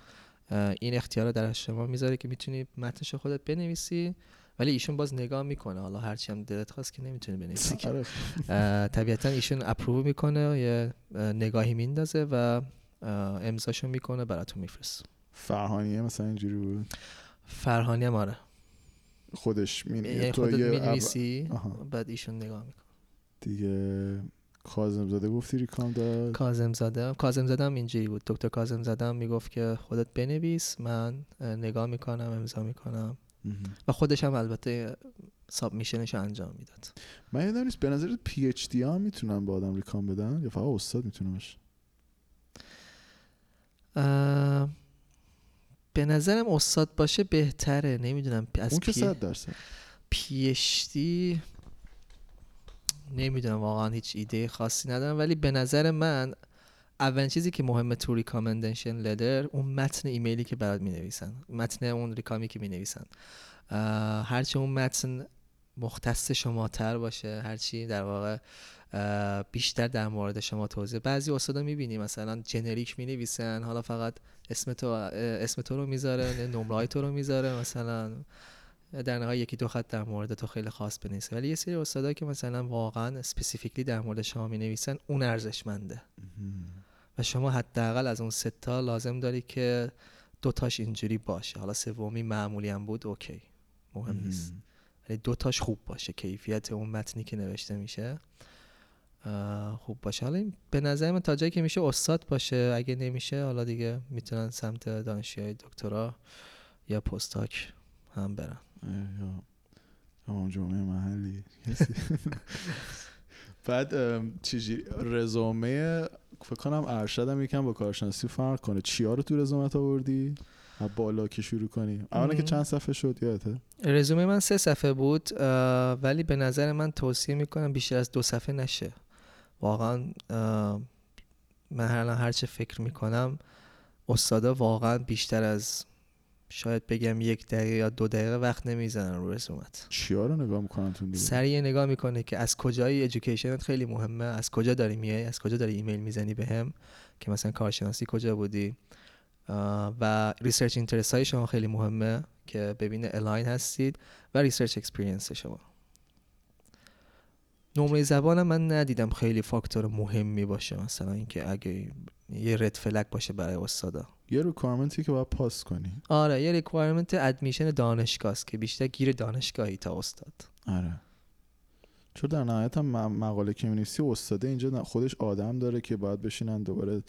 این اختیار در شما می‌ذاره که می‌تونی متنش خودت بنویسی ولی ایشون باز نگاه می‌کنه. حالا هرچی هم دلت خواست که نمی‌تونی بنویسی. آره. طبیعتا ایشون اپروو می‌کنه یه نگاهی میندازه و امضاشو می‌کنه براتون میفرست فرهانیه مثلا اینجوری بود؟ فرهانی هم آره. خودش می یعنی خودت می‌نویسی بعد ایشون نگاه می‌کنه. دیگه کازم زاده گفتی ریکام داد؟ کازم زاده کازم زاده هم اینجوری بود. دکتر کازم زاده هم می‌گفت که خودت بنویس من نگاه می‌کنم امضا می‌کنم. و خودش هم البته submission ش انجام می‌داد. من یادم نیست به نظر PhD ها می‌تونن با آدم recom بدن؟ یا فقط استاد می‌تونه باشه به نظرم استاد باشه بهتره. نمی‌دونم از اون که صد درصد؟ PhD نمی‌دونم واقعا هیچ ایده خاصی ندارم. ولی به نظر من اولین چیزی که مهمه تو recommendation letter اون متن ایمیلی که برات می نویسن متن اون recom ی که می نویسن هرچی اون متن مختص شما تر باشه هرچی در واقع بیشتر در مورد شما توضیح. بعضی استادا می‌بینی مثلا جنریک می نویسن حالا فقط اسم تو اسم تو رو می‌ذاره نمره تو رو می‌ذاره مثلا در نهایت یکی دو خط در مورد تو خیلی خاص بنویسه. ولی یه سری استادا که مثلا واقعا اسپسیفیکلی در مورد شما می نویسن اون ارزشمنده. و شما حداقل از اون ستا لازم داری که دوتاش اینجوری باشه. حالا سومی معمولی هم بود اوکی مهم نیست. ولی دوتاش خوب باشه کیفیت اون متنی که نوشته میشه. خوب باشه. حالا به نظر من تا جایی که میشه استاد باشه. اگه نمیشه حالا دیگه می‌تونن سمت دانشجوی دکترا یا پستاک هم برن. یا جمعه محلی. بعد چیزی رزومه فکر کنم ارشدم یکم با کارشناسی فرق کنه. چیا رو تو رزومت آوردی؟ بالا که شروع کنی. اولا که چند صفحه شد یادته؟ رزومه من سه صفحه بود ولی به نظر من توصیه می‌کنم بیشتر از دو صفحه نشه. واقعا من هر هر چه فکر می‌کنم استادا واقعا بیشتر از شاید بگم یک دقیقه یا دو دقیقه وقت نمی‌زنن رو رزومت. چیا رو نگاه می‌کنن تو سریع نگاه می‌کنه که از کجای education ت خیلی مهمه از کجا داری میای از کجا داری ایمیل می‌زنی بهم که مثلا کارشناسی کجا بودی. و research interest های شما خیلی مهمه که ببینه align هستید و research experience شما. نمره زبانم من ندیدم خیلی فاکتور مهمی باشه. مثلا اینکه اگه یه red flag باشه برای استادا. یه requirement ی که باید پاس کنی. آره یه requirement admission دانشگاه است که بیشتر گیر دانشگاهی تا استاد. آره. چون در نهایت هم مقاله که می‌نویسی استاده اینجا خودش آدم داره که باید بشینن دوباره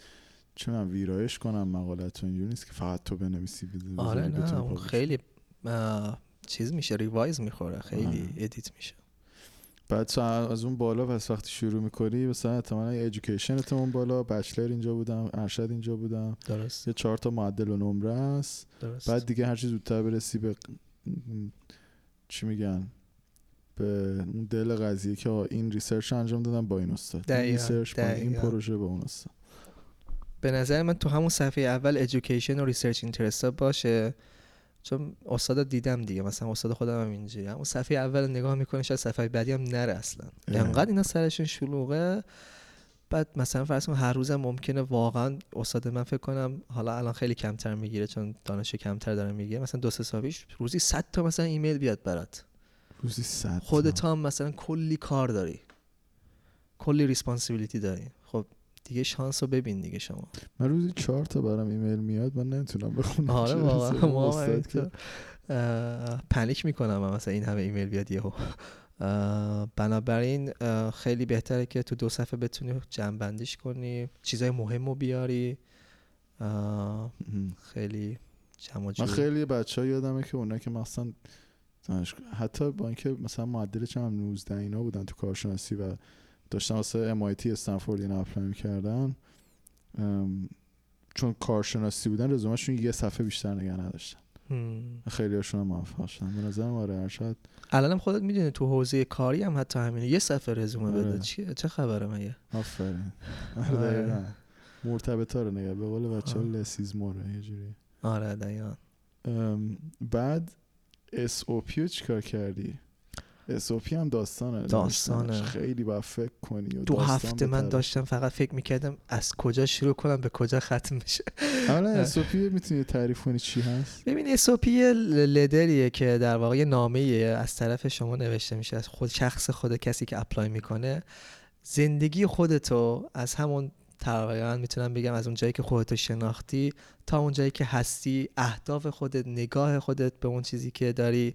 چه من ویرایش کنم مقالت اینجوری نیست که فقط تو بنویسی آره نه خیلی چیز میشه revise می‌خوره. خیلی آره. edit میشه. بعد از اون بالا پس وقتی شروع می‌کنی مثلا احتمالا education اون بالا bachelor اینجا بودم ارشد اینجا بودم. درست. یه چهار تا معدل و نمره است. درست. بعد دیگه هر چیز زودتر برسی به چی میگن؟ به اون دل قضیه که این research انجام دادم با این استاد. این research با این پروژه با اون استاد. به نظر من تو همون صفحه اول education و research interest باشه. چون استاد دیدم دیگه مثلا استاد خودم هم اینجوری. اون صفحه اول نگاه می‌کنه شاید صفحه بعدی هم نره اصلا. انقدر اینا سرشون شلوغه. بعد مثلا فرض هر روزم ممکنه واقعا استاد من فکر کنم حالا الان خیلی کمتر می‌گیره چون دانشجو کمتر داره می‌گیره. مثلا دو سه سال روزی 100 تا مثلا ایمیل بیاد برات. روزی 100 خودت هم مثلا کلی کار داری. کلی responsibility داری. خب دیگه شانس رو ببین دیگه شما. من روزی چهار تا برام ایمیل میاد من نمی‌تونم بخونم. آره واقعا. panic می‌کنم مثلا این همه ایمیل بیاد یهو. بنابراین خیلی بهتره که تو دو صفحه بتونی جمع کنی چیزای مهم رو بیاری. خیلی جمع من خیلی بچه ها یادمه که اونا که مثلا حتی با اینکه مثلا معدل چند 19 اینا بودن تو کارشناسی و داشتن واسه MIT استنفورد این اپلای می‌کردن چون کارشناسی بودن رزومهشون یه صفحه بیشتر نگه نداشتن. خیلی هاشون هم موفق شدن. به نظرم آره ارشد الانم خودت می‌دونی تو حوزه کاری هم حتی همینه. یه صفحه رزومه آره. بده. چیه؟ چه خبره مگه؟ آفرین. آره مرتبطا رو نگه. به قول بچه ها less is more ه یه جوری. آره دقیقا. بعد SOP چیکار کردی؟ SOP هم داستانه داستانه. خیلی با فکر کنی دو هفته من داشتم فقط فکر می‌کردم از کجا شروع کنم به کجا ختم بشه. حالا SOP می‌تونی تعریف کنی چی هست؟ ببین SOP letter یه که در واقع نامه از طرف شما نوشته میشه از خود شخص خود کسی که apply می‌کنه زندگی خودتو از همون تقریبا می‌تونم بگم از اون جایی که خودتو شناختی تا اون جایی که هستی اهداف خودت نگاه خودت به اون چیزی که داری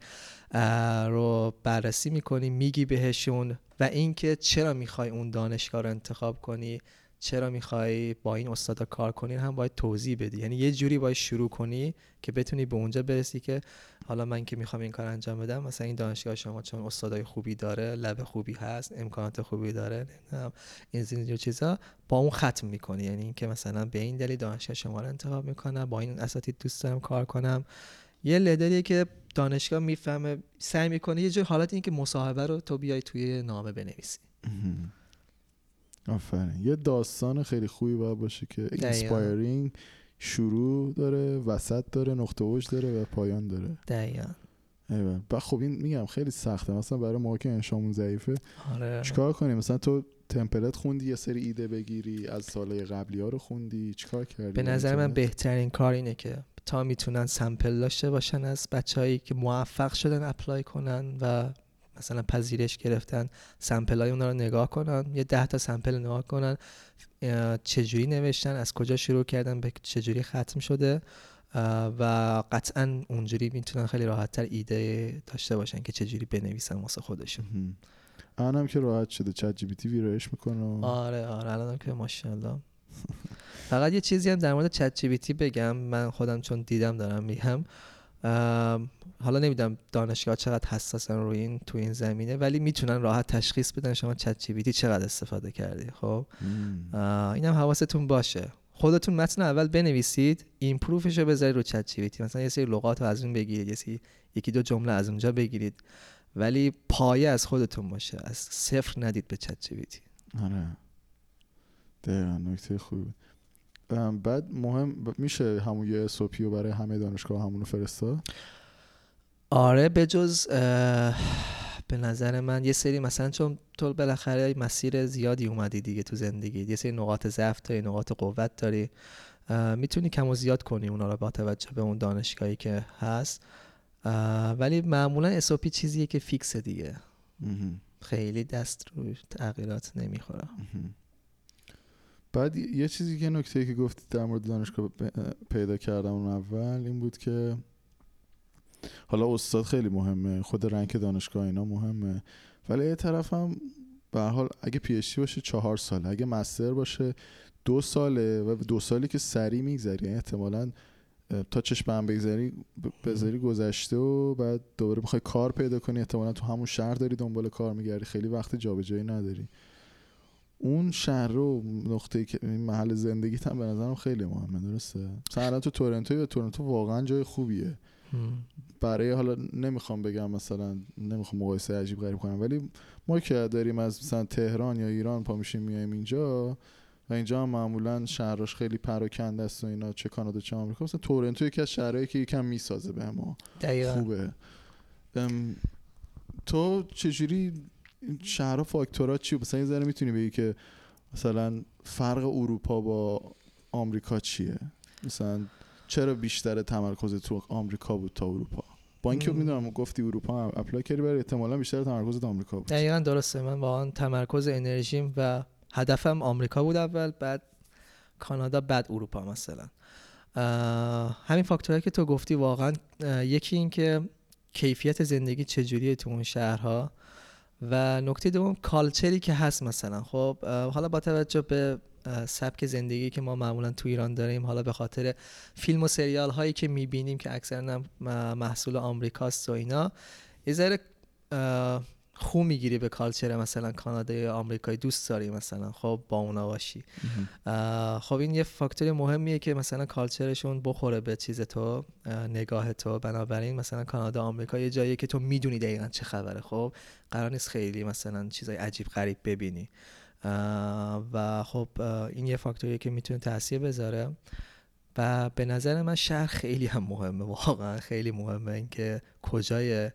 رو بررسی می‌کنی میگی بهشون و اینکه چرا می‌خوای اون دانشگاه رو انتخاب کنی. چرا می‌خوای با این استادا کار کنی هم باید توضیح بدی. یعنی یه جوری باید شروع کنی که بتونی به اونجا برسی که حالا من که می‌خوام این کار انجام بدم مثلا این دانشگاه شما چون استادای خوبی داره لب خوبی هست امکانات خوبی داره نمی‌دونم این زیر چیزا با اون ختم می‌کنی. یعنی اینکه مثلا به این دلیل دانشگاه شما رو انتخاب می‌کنم با این اساتید دوست دارم کار کنم. یه letter یه که دانشگاه می‌فهمه سعی می‌کنه یه جور حالت این که مصاحبه رو تو بیای توی نامه بنویسی. آفرین. یه داستان خیلی خوبی باید باشه که inspiring شروع داره وسط داره نقطه اوج داره و پایان داره. دقیقا. ایوه. و خب این میگم خیلی سخته. مثلا برای ما که انشامون ضعیفه آره. چیکار کنیم؟ مثلا تو تمپلت خوندی یه سری ایده بگیری از سالهای قبلی ها رو خوندی چیکار کردی؟ به نظر من بهترین کار اینه که تا می‌تونن سمپل داشته باشن از بچههایی که موفق شدن اپلای کنن و مثلا پذیرش گرفتن سمپل های اونا رو نگاه کنن یه ده تا سمپل نگاه کنن چجوری نوشتن از کجا شروع کردن به چجوری ختم شده و قطعا اونجوری می‌تونن خیلی راحت تر ایده داشته باشن که چجوری بنویسن واسه خودشون. الانم که راحت شده چت جی تی ویرایش می‌کنه آره آره الانم که ماشاءالله. فقط یه چیزی هم در مورد چت جی بگم من خودم چون دیدم دارم میگم. حالا نمی‌دونم دانشگاه چقدر حساسن روی این تو این زمینه ولی می‌تونن راحت تشخیص بدن شما چت جی چقدر استفاده کردی خب؟ اینم حواستون باشه. خودتون متن اول بنویسید ایمپروفش رو بذارید رو چت جی مثلا یه سری لغات رو از اون بگیرید یه سری یکی دو جمله از اونجا بگیرید. ولی پایه از خودتون باشه. از صفر ندید به چت جی آره. دقیقا نکته خوبی بعد مهم میشه همون یه سوپی رو برای همه دانشگاه همونو فرستاد؟ آره به جز به نظر من یه سری مثلا چون تو بالاخره مسیر زیادی اومدی دیگه تو زندگی یه سری نقاط ضعف داری نقاط قوت داری می‌تونی کم و زیاد کنی اونا رو با توجه به اون دانشگاهی که هست. ولی معمولا اسوپی چیزیه که فیکسه دیگه. خیلی دست رو تغییرات نمی‌خوره. بعد یه چیزی که نکته که گفتی در مورد دانشگاه پیدا کردم اون اول این بود که حالا استاد خیلی مهمه خود رنگ دانشگاه اینا مهمه. ولی یه طرف هم به حال اگه پی باشه چهار ساله اگه مستر باشه دو ساله و دو سالی که سری میگذری. یعنی احتمالا تا چشم هم بگذاری بذاری گذشته و بعد دوباره می‌خوای کار پیدا کنی. احتمالا تو همون شهر داری دنبال کار میگردی. خیلی وقت جابجایی نداری. اون شهر رو نقطه محل زندگیت هم به نظرم خیلی مهمه درسته؟ مثلا تو تورنتو یا تورنتو واقعا جای خوبیه. برای حالا نمی‌خوام بگم مثلا نمی‌خوام مقایسه عجیب غریب کنم ولی ما که داریم از مثلا تهران یا ایران پا میشیم میایم اینجا و اینجا هم معمولا شهرش خیلی پراکنده است و اینا چه کانادا چه آمریکا. مثلا تورنتو یکی از شهرهایی که یکم می‌سازه به ما خوبه. تو چجوری شهرها فاکتورها چی مثلا یه ذره می‌تونی بگی که مثلا فرق اروپا با آمریکا چیه؟ مثلا چرا بیشتر تمرکز تو آمریکا بود تا اروپا؟ با اینکه می‌دونم گفتی اروپا هم اپلای کردی برای احتمالا بیشتر تمرکز آمریکا بود. دقیقا درسته. من واقعا تمرکز انرژیم و هدفم آمریکا بود اول بعد کانادا بعد اروپا مثلا. همین فاکتورهایی که تو گفتی واقعا یکی این که کیفیت زندگی چجوریه تو اون شهرها. و نکته دوم کالچری که هست مثلا. خب حالا با توجه به سبک زندگی که ما معمولا تو ایران داریم حالا به خاطر فیلم و سریال هایی که می‌بینیم که اکثرا محصول آمریکاست و اینا یه ذره خو می‌گیری به کالچر مثلا کانادا یا آمریکایی دوست داری مثلا خب با اونا باشی. خب این یه فاکتور مهمیه که مثلا کالچرشون بخوره به چیز تو نگاه تو. بنابراین مثلا کانادا آمریکا یه جاییه که تو می‌دونی دقیقا چه خبره. خب قرار نیست خیلی مثلا چیزای عجیب غریب ببینی. و خب این یه فاکتوریه که می‌تونه تاثیر بذاره. و به نظر من شهر خیلی هم مهمه واقعا خیلی مهمه اینکه کجای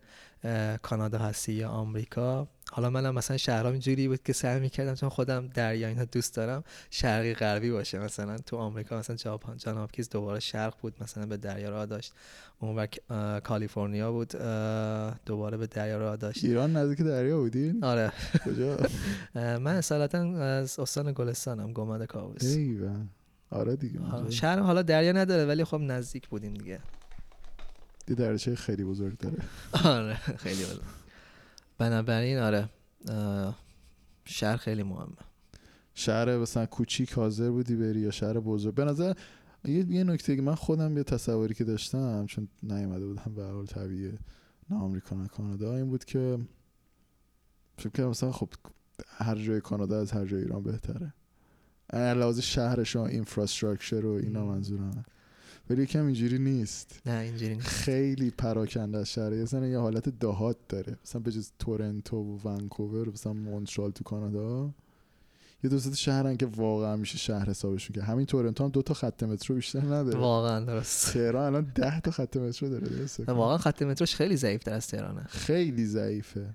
کانادا هستی یا آمریکا. حالا منم مثلا شهرام اینجوری بود که سعی می‌کردم چون خودم دریا اینا دوست دارم شرقی غربی باشه. مثلا تو آمریکا مثلا جاپان جان هاپکینز دوباره شرق بود مثلا به دریا راه داشت. اون وقت کالیفرنیا بود دوباره به دریا راه داشت. ایران نزدیک دریا بودین؟ آره. کجا؟ من اصالتا از استان گلستانم گمد کاووس آره دیگه شهر حالا دریا نداره ولی خب نزدیک بودیم دیگه. دی درچه خیلی بزرگ داره. آره خیلی بزرگ. بنابراین آره شهر خیلی مهمه. شهر مثلا کوچیک حاضر بودی بری یا شهر بزرگ؟ به نظر یه, یه نکته که من خودم یه تصوری که داشتم چون نیومده بودم به حال طبیعی نه آمریکا نه کانادا این بود که فکر کنم مثلا خب هر جای کانادا از هر جای ایران بهتره. لحاظ شهرش و اینفراستراکچر و اینا منظورمه. ولی یکم اینجوری نیست. نه اینجوری نیست. خیلی پراکنده از شهر مثلا یه حالت دهات داره. مثلا به جز تورنتو و ونکوور مثلا مونترال تو کانادا. یه دو شهرن که واقعا میشه شهر حسابشون که همین تورنتو هم دو تا خط مترو بیشتر نداره. واقعا درست. تهران الان 10 تا خط مترو داره درسته؟ واقعا خط متروش خیلی ضعیف از تهرانه. خیلی ضعیفه.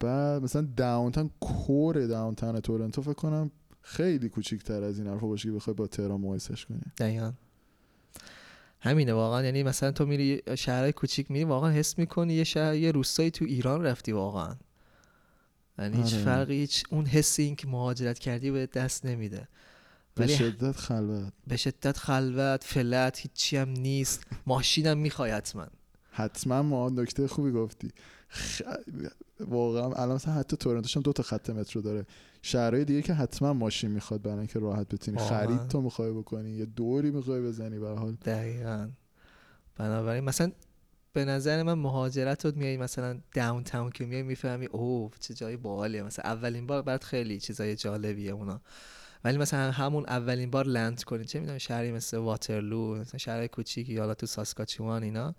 بعد مثلا داونتاون کور داونتاون تورنتو فکر کنم خیلی کوچیک‌تر از این حرفا باشه که بخوای با تهران مقایسش کنی. دقیقاً. همینه واقعا. یعنی مثلا تو میری شهرهای کوچیک میری واقعا حس می‌کنی یه شهر یه روستایی تو ایران رفتی واقعا. یعنی هیچ آره. فرقی هیچ اون حس این که مهاجرت کردی به دست نمیده. به شدت خلوت. به شدت خلوت فلت هیچی هم نیست. ماشینم می‌خوای حتما. حتما ما نکته خوبی گفتی. واقعا الان مثلا حتی تورنتوش هم دو تا خط مترو داره. شهرهای دیگه که حتما ماشین می‌خواد برای اینکه راحت بتونی. خرید تو می‌خوای بکنی یه دوری می‌خوای بزنی به حال. دقیقا. بنابراین مثلا به نظر من مهاجرت رو میای مثلا داون تاون که میای می‌فهمی اوه چه جای باحالیه. مثلا اولین بار بعد خیلی چیزای جالبیه اونا. ولی مثلا همون اولین بار لند کنی چه می‌دونم شهری مثل واترلو مثلا شهر کوچیکی یا تو ساسکاچوان اینا.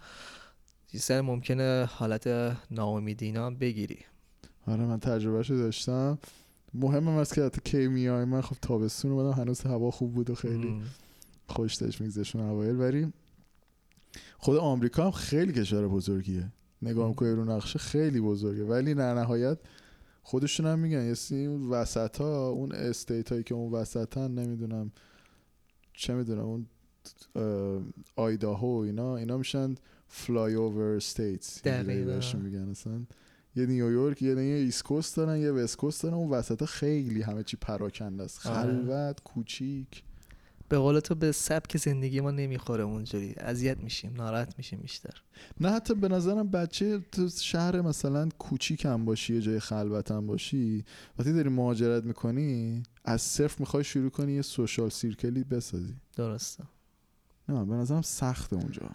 سر ممکنه حالت ناامیدی بگیری. آره من تجربهشو داشتم. مهم هم است که حتی کی میای من خب تابستون اومدم هنوز هوا خوب بود و خیلی خوش داشت میگذشون اوایل. ولی خود آمریکا هم خیلی کشور بزرگیه. نگاه می‌کنی رو نقشه خیلی بزرگه. ولی در نهایت خودشون هم میگن یه وسط ها اون state هایی که اون وسط ها نمی‌دونم چه می‌دونم اون آیداهو اینا اینا میشن flyover states میگن اصلا. یه نیویورک یه یه east دارن یه west coast دارن. اون وسط خیلی همه چی پراکنده است. آره. خلوت کوچیک. به قول تو به سبک زندگی ما نمی‌خوره اونجوری. اذیت میشیم ناراحت میشیم بیشتر. نه حتی به نظرم بچه تو شهر مثلا کوچیک هم باشی یه جای خلوت هم باشی وقتی داری مهاجرت می‌کنی از صفر می‌خوای شروع کنی یه سوشال سیرکلی بسازی. درسته. نه به نظرم سخته اونجا.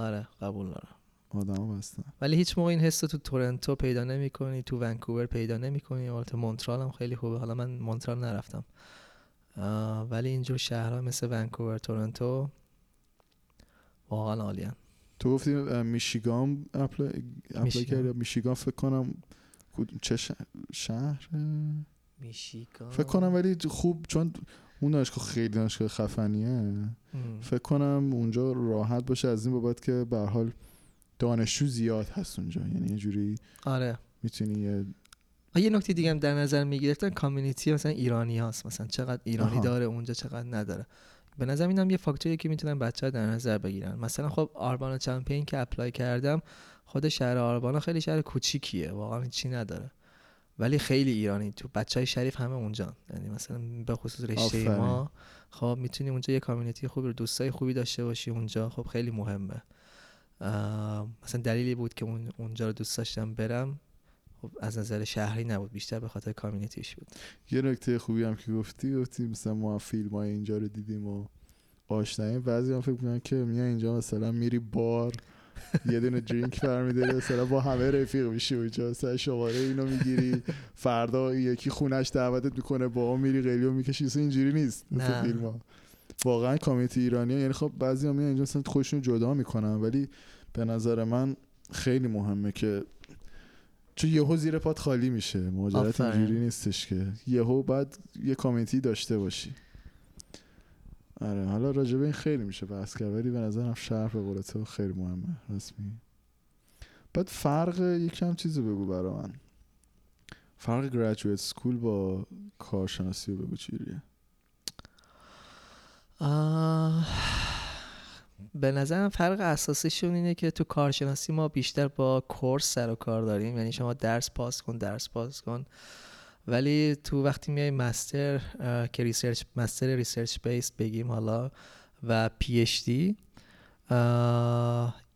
آره قبول دارم. آدم بستن. ولی هیچ موقع این حس تو تورنتو پیدا نمی کنی تو ونکوور پیدا نمی کنی البته مونترال هم خیلی خوبه. حالا من مونترال نرفتم. ولی اینجور شهرها مثل ونکوور تورنتو واقعا عالی ان تو گفتی میشیگان apply, apply میشیگان. فکر کنم چه شهر؟ میشیگان. فکر کنم ولی خوب چون اون دانشگاه خیلی دانشگاه خفنیه. فکر کنم اونجا راحت باشه از این بابت که به حال دانشجو زیاد هست اونجا. یعنی یه جوری آره. می‌تونی یه یه نکته دیگه هم در نظر می‌گرفتن community مثلا ایرانی هست مثلا چقدر ایرانی آها. داره اونجا چقدر نداره. به نظر اینم یه فاکتوریه که می‌تونن بچه ها در نظر بگیرن. مثلا خب آربانا چمپین که اپلای کردم خود شهر آربانا خیلی شهر کوچیکیه. واقعا چی نداره. ولی خیلی ایرانی. تو بچه های شریف همه اونجا یعنی مثلا به خصوص رشته ما خب می‌تونی اونجا یه کامیونیتی خوبی رو دوستای خوبی داشته باشی اونجا. خب خیلی مهمه. مثلا دلیلی بود که اون اونجا رو دوست داشتم برم. خب از نظر شهری نبود بیشتر به خاطر کامیونیتیش بود. یه نکته خوبی هم که گفتی گفتی مثلا ما فیلم های اینجا رو دیدیم و آشناییم. بعضی هم فکر می‌کنن که میای اینجا مثلا میری بار یه دونه درینک برمیداری مثلا با همه رفیق میشی اونجا مثلا شماره اینو می‌گیری فردا یکی خونش دعوتت می‌کنه با هم میری قلیو می‌کشی اینجوری نیست مثل فیلم واقعا کامیتی ایرانی یعنی خب بعضی هم اینجا مثلا خودشون جدا می‌کنن ولی به نظر من خیلی مهمه که چون یهو زیر پات خالی میشه مهاجرت اینجوری نیستش که. یهو بعد یه کامیتی داشته باشی. آره حالا راجبه این خیلی میشه بحث کرد ولی به نظرم شهر به قول خیلی مهمه رسمی بعد فرق یکم چیزی بگو برا من. فرق گریجویت سکول با کارشناسی بگو چیریه به نظرم فرق اساسیشون اینه که تو کارشناسی ما بیشتر با کورس سر و کار داریم. یعنی شما درس پاس کن درس پاس کن. ولی تو وقتی میای master که research master research base بگیم حالا و PhD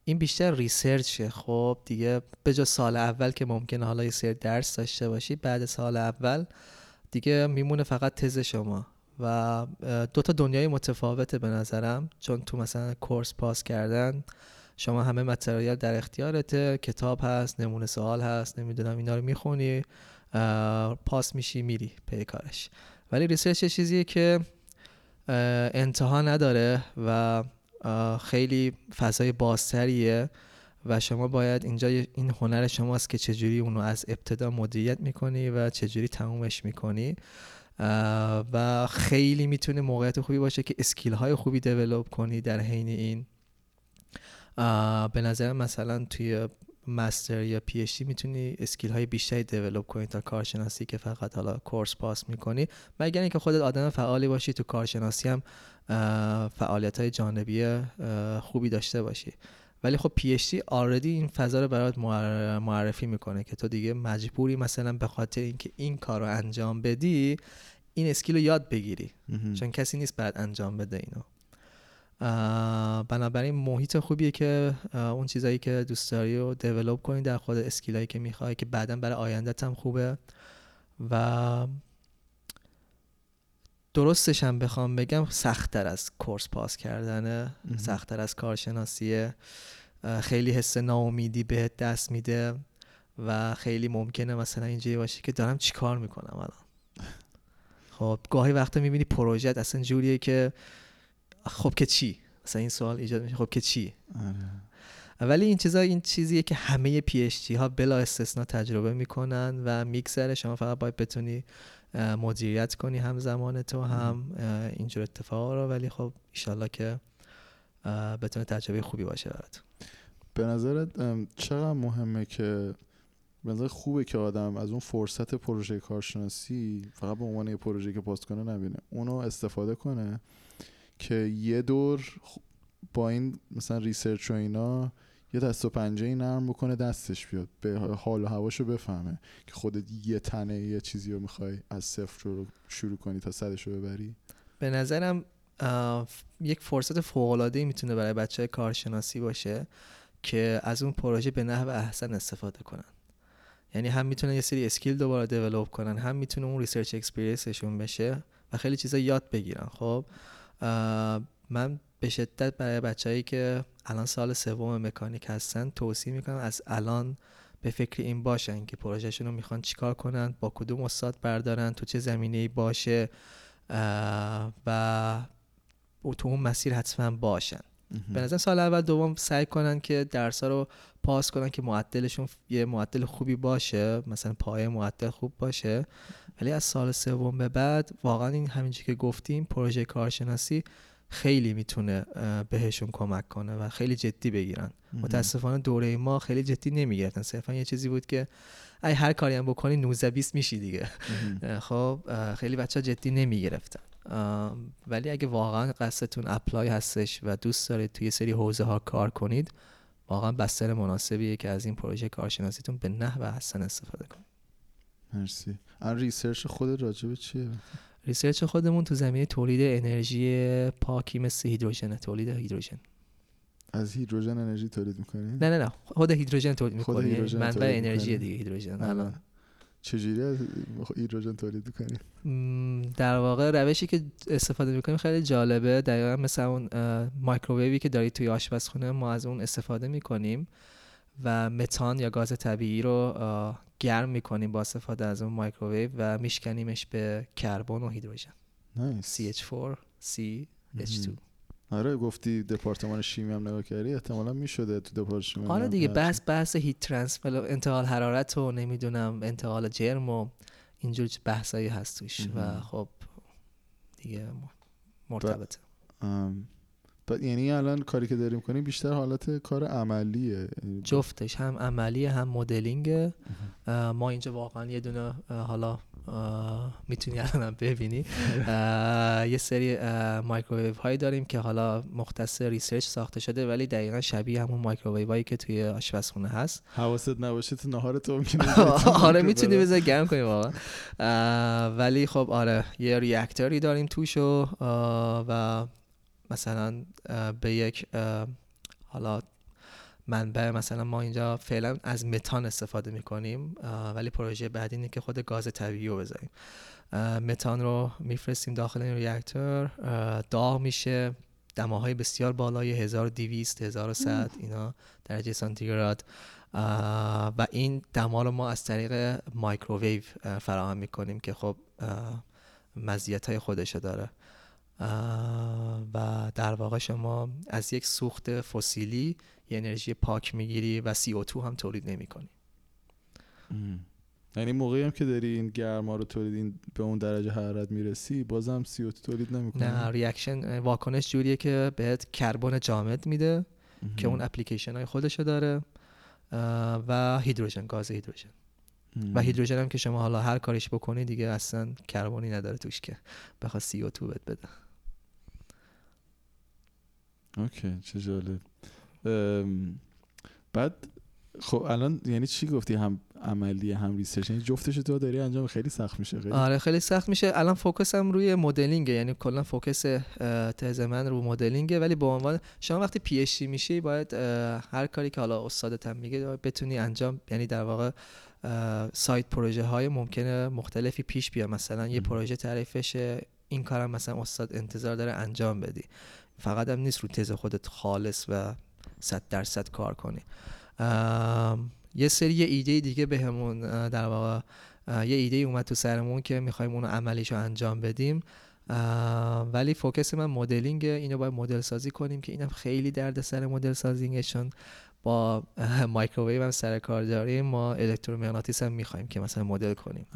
این بیشتر research ه خب دیگه به جا سال اول که ممکنه حالا یه سری درس داشته باشی بعد سال اول دیگه میمونه فقط تز شما و دو تا دنیای متفاوته به نظرم. چون تو مثلا course pass کردن شما همه material در اختیارته کتاب هست نمونه سوال هست نمی‌دونم اینا رو می‌خونی. pass میشی میری پی کارش. ولی research چیزیه که انتها نداره و خیلی فضای بازتریه و شما باید اینجا این هنر شماست که چجوری اونو از ابتدا مدیریت می‌کنی و چجوری تمومش می‌کنی. و خیلی می‌تونه موقعیت خوبی باشه که skill های خوبی develop کنی در حین این. به نظر مثلا توی master یا PhD می‌تونی skill های بیشتری develop کنی تا کارشناسی که فقط حالا course pass می‌کنی. مگر اینکه خودت آدم فعالی باشی تو کارشناسی هم فعالیت های جانبی خوبی داشته باشی. ولی خب PhD این فضا رو برات معرفی می‌کنه که تو دیگه مجبوری مثلا به خاطر اینکه این کار رو انجام بدی این skill رو یاد بگیری. چون کسی نیست بعد انجام بده اینو. بنابراین محیط خوبیه که اون چیزایی که دوست داری رو دیولوب کنی در خود اسکیلایی که می‌خوای که بعدا برای آیندت هم خوبه. و درستش هم بخوام بگم سختتر از کورس پاس کردنه. سختتر از کارشناسیه. خیلی حس ناامیدی بهت دست میده و خیلی ممکنه مثلا اینجوری باشه که دارم چیکار می‌کنم الان. خب گاهی وقتا می‌بینی پروژه اصلا جوریه که خب که چی؟ مثلا این سوال ایجاد میشه خب که چی؟ آره. ولی این چیزا این چیزیه که همه پی اچ ها بلا استثنا تجربه می‌کنن و میگذره. شما فقط باید بتونی مدیریت کنی هم زمان تو هم اینجور اتفاق رو. ولی خب ایشالله که بتونه تجربه خوبی باشه برات. به نظرت چقدر مهمه که به نظر خوبه که آدم از اون فرصت پروژه کارشناسی فقط به عنوان یه پروژه که پست کنه نبینه اونو استفاده کنه که یه دور با این مثلا research و اینا یه دست و پنجه نرم بکنه دستش بیاد به حال و هواشو بفهمه که خودت یه تنه یه چیزی رو می‌خوای از صفر رو شروع کنی تا صدش رو ببری. به نظرم یک فرصت فوق‌العاده‌ای می‌تونه برای بچه کارشناسی باشه که از اون پروژه به نحو احسن استفاده کنن. یعنی هم می‌تونن یه سری skill دوباره develop کنن هم می‌تونه اون research experience شون بشه و خیلی چیزا یاد بگیرن خب؟ من به شدت برای بچههایی که الان سال سوم مکانیک هستن توصیه می‌کنم از الان به فکر این باشن که پروژهشون رو می‌خوان چیکار کنن با کدوم استاد بردارن تو چه زمینه باشه و تو اون مسیر حتما باشن. به نظر سال اول دوم سعی کنن که درس رو پاس کنن که معدلشون یه معدل خوبی باشه مثلا پایه معدل خوب باشه. ولی از سال سوم به بعد واقعا این همینجوری که گفتیم پروژه کارشناسی خیلی می‌تونه بهشون کمک کنه و خیلی جدی بگیرن. متاسفانه دوره ما خیلی جدی نمی‌گرفتن صرفا یه چیزی بود که ای هر کاری هم بکنی 19 20 میشی دیگه. خب خیلی بچه جدی نمی‌گرفتن. ولی اگه واقعا قصدتون اپلای هستش و دوست دارید توی سری حوزه ها کار کنید واقعا بستر مناسبیه که از این پروژه کارشناسیتون به نحو احسن استفاده کنید. مرسی. ان research خود راجبه چیه؟ research خودمون تو زمینه تولید انرژی پاکی مثل هیدروژن. تولید هیدروژن. از هیدروژن انرژی تولید می‌کنید؟ نه نه نه. خود هیدروژن تولید می‌کنید منبع انرژی دیگه هیدروژن. الان چجوری از هیدروژن تولید می‌کنید در واقع روشی که استفاده می‌کنیم خیلی جالبه. دقیقا مثل اون مایکروویوی که دارید توی آشپزخونه ما از اون استفاده می‌کنیم و متان یا گاز طبیعی رو گرم می‌کنیم با استفاده از اون مایکروویو و میشکنیمش به کربن و هیدروژن. CH4 CH2 آره گفتی دپارتمان شیمی هم نگاه کردی احتمالا می‌شده تو دپارتمان آره دیگه بحث بحث هیت ترانسفر انتقال حرارت و نمی‌دونم انتقال جرم و اینجور بحثایی هست توش و خب دیگه مرتبطه. یعنی الان کاری که داریم کنیم بیشتر حالت کار عملیه. جفتش هم عملیه هم مدلینگ. ما اینجا واقعا یه دونه حالا می‌تونی الان ببینی. یه سری مایکروویو هایی داریم که حالا مختص research ساخته شده ولی دقیقا شبیه همون مایکروویو هایی که توی آشپزخونه هست. حواست نباشه تو نهار تو ممکنه آره می‌تونی بذار گرم کنی واقعا. ولی خب آره یه reactor ی داریم توش و مثلا به یک حالا منبع مثلا ما اینجا فعلا از متان استفاده می‌کنیم ولی پروژه بعدی اینه که خود گاز طبیعی رو بذاریم متان رو میفرستیم داخل این ریاکتور داغ میشه دماهای بسیار بالای 1200 1100 اینا درجه سانتیگراد. و این دما رو ما از طریق مایکروویو فراهم می‌کنیم که خب مزیت های خودشو داره. و در واقع شما از یک سوخت فسیلی یه انرژی پاک می‌گیری و CO2 هم تولید نمی کنی یعنی موقعی هم که داری این گرما رو تولید به اون درجه حرارت می‌رسی بازم CO2 تولید نمی‌کنه نه reaction واکنش جوریه که بهت کربن جامد میده که اون اپلیکیشن های خودشو داره و هیدروژن گاز هیدروژن. و هیدروژن هم که شما حالا هر کاریش بکنی دیگه اصلا کربنی نداره توش که بخواد CO2 بهت بده. okay چه جالب. بعد خب الان یعنی چی گفتی؟ هم عملی هم research؟ یعنی جفتش تو داری انجام خیلی سخت میشه خیلی؟ آره خیلی سخت میشه. الان focus م روی مدلینگ یعنی کلا focus تز من رو مدلینگه. ولی به عنوان شما وقتی PhD میشی باید هر کاری که حالا استادت هم میگه بتونی انجام یعنی در واقع سایت پروژه های ممکنه مختلفی پیش بیاد. مثلا یه پروژه تعریفشه. این کارم مثلا استاد انتظار داره انجام بدی. فقط هم نیست رو تز خودت خالص و صد درصد کار کنی. یه سری ایده دیگه بهمون در واقع یه ایده اومد تو سرمون که می‌خوایم اونو عملیش رو انجام بدیم. ولی فوکس من مدلینگ اینو باید مدل سازی کنیم که اینم خیلی درد سر مدل سازینگشون. با مایکروویو هم سر کار داریم ما الکترومغناطیس هم می‌خوایم که مثلا مدل کنیم.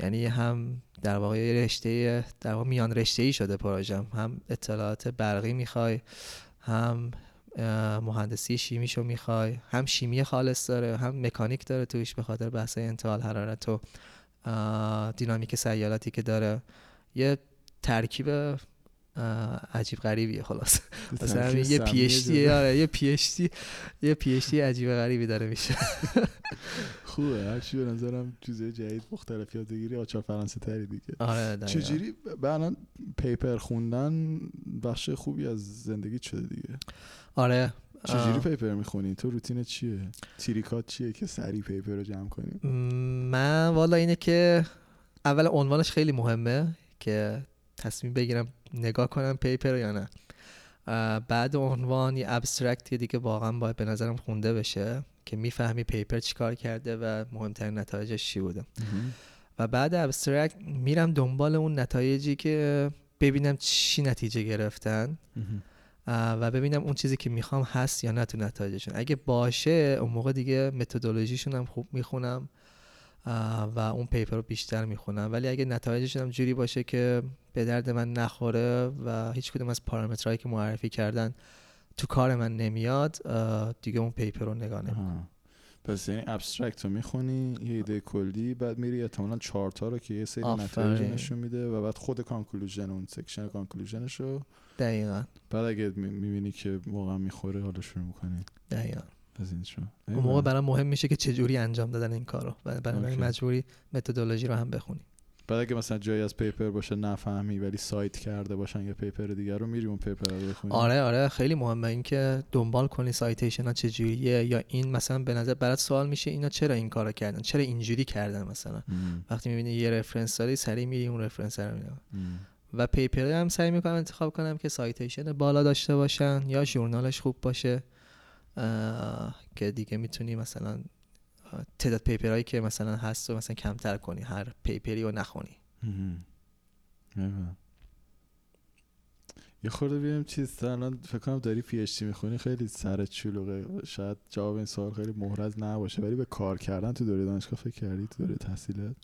یعنی هم در واقع رشته در واقع میان رشته ای شده پروژم هم اطلاعات برقی می‌خوای هم مهندسی شیمیشو می‌خوای هم شیمی خالص داره هم مکانیک داره توش به خاطر بحث انتقال حرارت و دینامیک سیالاتی که داره. یه ترکیب عجیب غریبیه خلاص. مثلا یه پی اچ دی یه پی اچ دی یه پی اچ دی عجیب غریبی داره میشه. خوبه هرچی به نظرم چیزای جدید مختلف یادگیری آچار فرانسه تری دیگه. آره چجوری بعدا paper خوندن بخش خوبی از زندگی شده دیگه؟ آره چجوری paper می‌خونی؟ تو روتین چیه؟ trick ات چیه که سری paper رو جمع کنی؟ من والا اینه که اول عنوانش خیلی مهمه که تصمیم بگیرم نگاه کنم paper یا نه. بعد عنوان یه abstract دیگه واقعا باید به نظرم خونده بشه که می‌فهمی paper چیکار کرده و مهمترین نتایجش چی بوده. و بعد abstract میرم دنبال اون نتایجی که ببینم چی نتیجه گرفتن و ببینم اون چیزی که می‌خوام هست یا نه تو نتایجشون. اگه باشه اون موقع دیگه متدولوژیشون هم خوب می‌خونم. و اون paper رو بیشتر می‌خونم. ولی اگه نتایجشون هم جوری باشه که به درد من نخوره و هیچ کدوم از پارامترهایی که معرفی کردن تو کار من نمیاد دیگه اون paper رو نگاه نمی‌کنم. پس یعنی abstract رو می‌خونی یه ایده کلی بعد میری احتمالا چارتا رو که یه سری نتایج نشون میده و بعد خود conclusion اون section conclusion ش رو دقیقا. بعد اگه می‌بینی که واقعا می‌خوره حالا شروع می‌کنی. دقیقا. Sure. اون موقع برام مهم میشه که چجوری انجام دادن این کارو. بعد مجبوری متدولوژی رو هم بخونی. بعد اگه مثلا جایی از paper باشه نفهمی ولی cite کرده باشن یه paper دیگه رو میری اون paper رو بخونی. آره آره خیلی مهمه. این که دنبال کنی citation ها چجوریه یا این مثلا به نظر برات سوال میشه اینا چرا این کارو کردن؟ چرا اینجوری کردن مثلا؟ وقتی می‌بینی یه reference داری سری میری اون reference رو میری و paper هم سعی می‌کنم انتخاب کنم که citation بالا داشته باشن یا journal ش خوب باشه. که دیگه می‌تونی مثلا تعداد پیپرهایی که مثلا هست و مثلا کمتر کنی هر پیپری رو نخونی. یه خورده بیم چیز الان فکر کنم داری پی اچ می‌خونی خیلی سر چلوغه شاید جواب این سوال خیلی محرز نباشه ولی به کار کردن تو دوره دانشگاه فکر کردی؟ تو دوره تحصیلت؟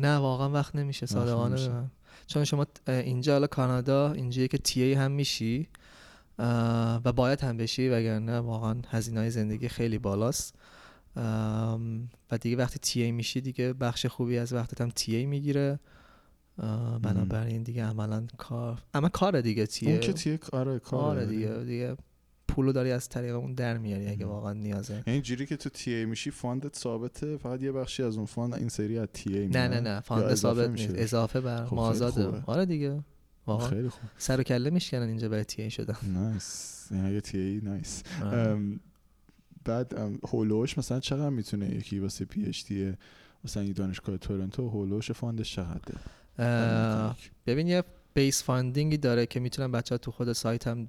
نه واقعا وقت نمیشه صادقانه چون شما اینجا حالا کانادا اینجایی که تی ای هم میشی و باید هم بشی وگرنه واقعا هزینه های زندگی خیلی بالاست. و دیگه وقتی تی ای میشی دیگه بخش خوبی از وقتت هم تی ای می‌گیره. بنابراین دیگه عملا کار اما کار دیگه تی اون که تی آره کار آره دیگه دیگه پولو داری از طریق اون در میاری اگه واقعا نیازه. یعنی جوری که تو تی ای میشی فاندت ثابته فقط یه بخشی از اون فاند این سری از تی ای نه نه نه فاند ثابت نیست. اضافه بر خب مازاده. آره دیگه. واقعا خیلی خوب. سر و کله میشکنن اینجا برای TA شدن. nice یعنی TA nice بعد هولوش مثلا چقدر می‌تونه یکی واسه PhD مثلا دانشگاه تورنتو هولوش fund ش چقدره؟ ببین یه base funding ی داره که می‌تونن بچه ها تو خود سایت هم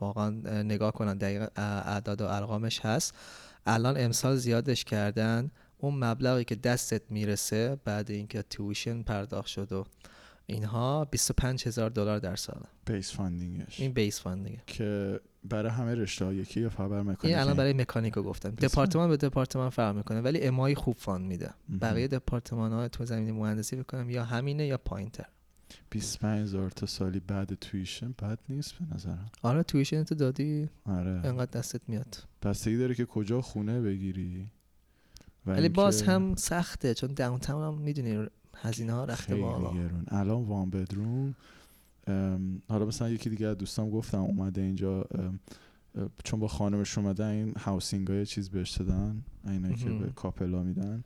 واقعا نگاه کنن. دقیق اعداد و ارقامش هست. الان امسال زیادش کردن. اون مبلغی که دستت می‌رسه بعد اینکه tuition پرداخت شد و اینها 25 هزار دلار در سال. base funding ش این base funding که برای همه رشته ها یکی یا فقط برای مکانیک این الان برای مکانیک رو گفتم دپارتمان به دپارتمان فرق می‌کنه ولی MIE خوب fund میده. بقیه دپارتمان ها تو زمینه مهندسی بکنم یا همینه یا پایینتر. 25 هزار تا سالی بعد tuition بد نیست به نظرم. آره تویشن تو دادی. آره. انقدر دستت میاد. بستگی داره که کجا خونه بگیری. ولی باز هم سخته چون داونتاون هم می‌دونی هزینه ها رخت بالا. الان وان بدروم. حالا مثلا یکی دیگه از دوستام گفتم اومده اینجا چون با خانمش اومده این هاوسینگ های چیز بهش دادن اینایی که به کاپلا میدن.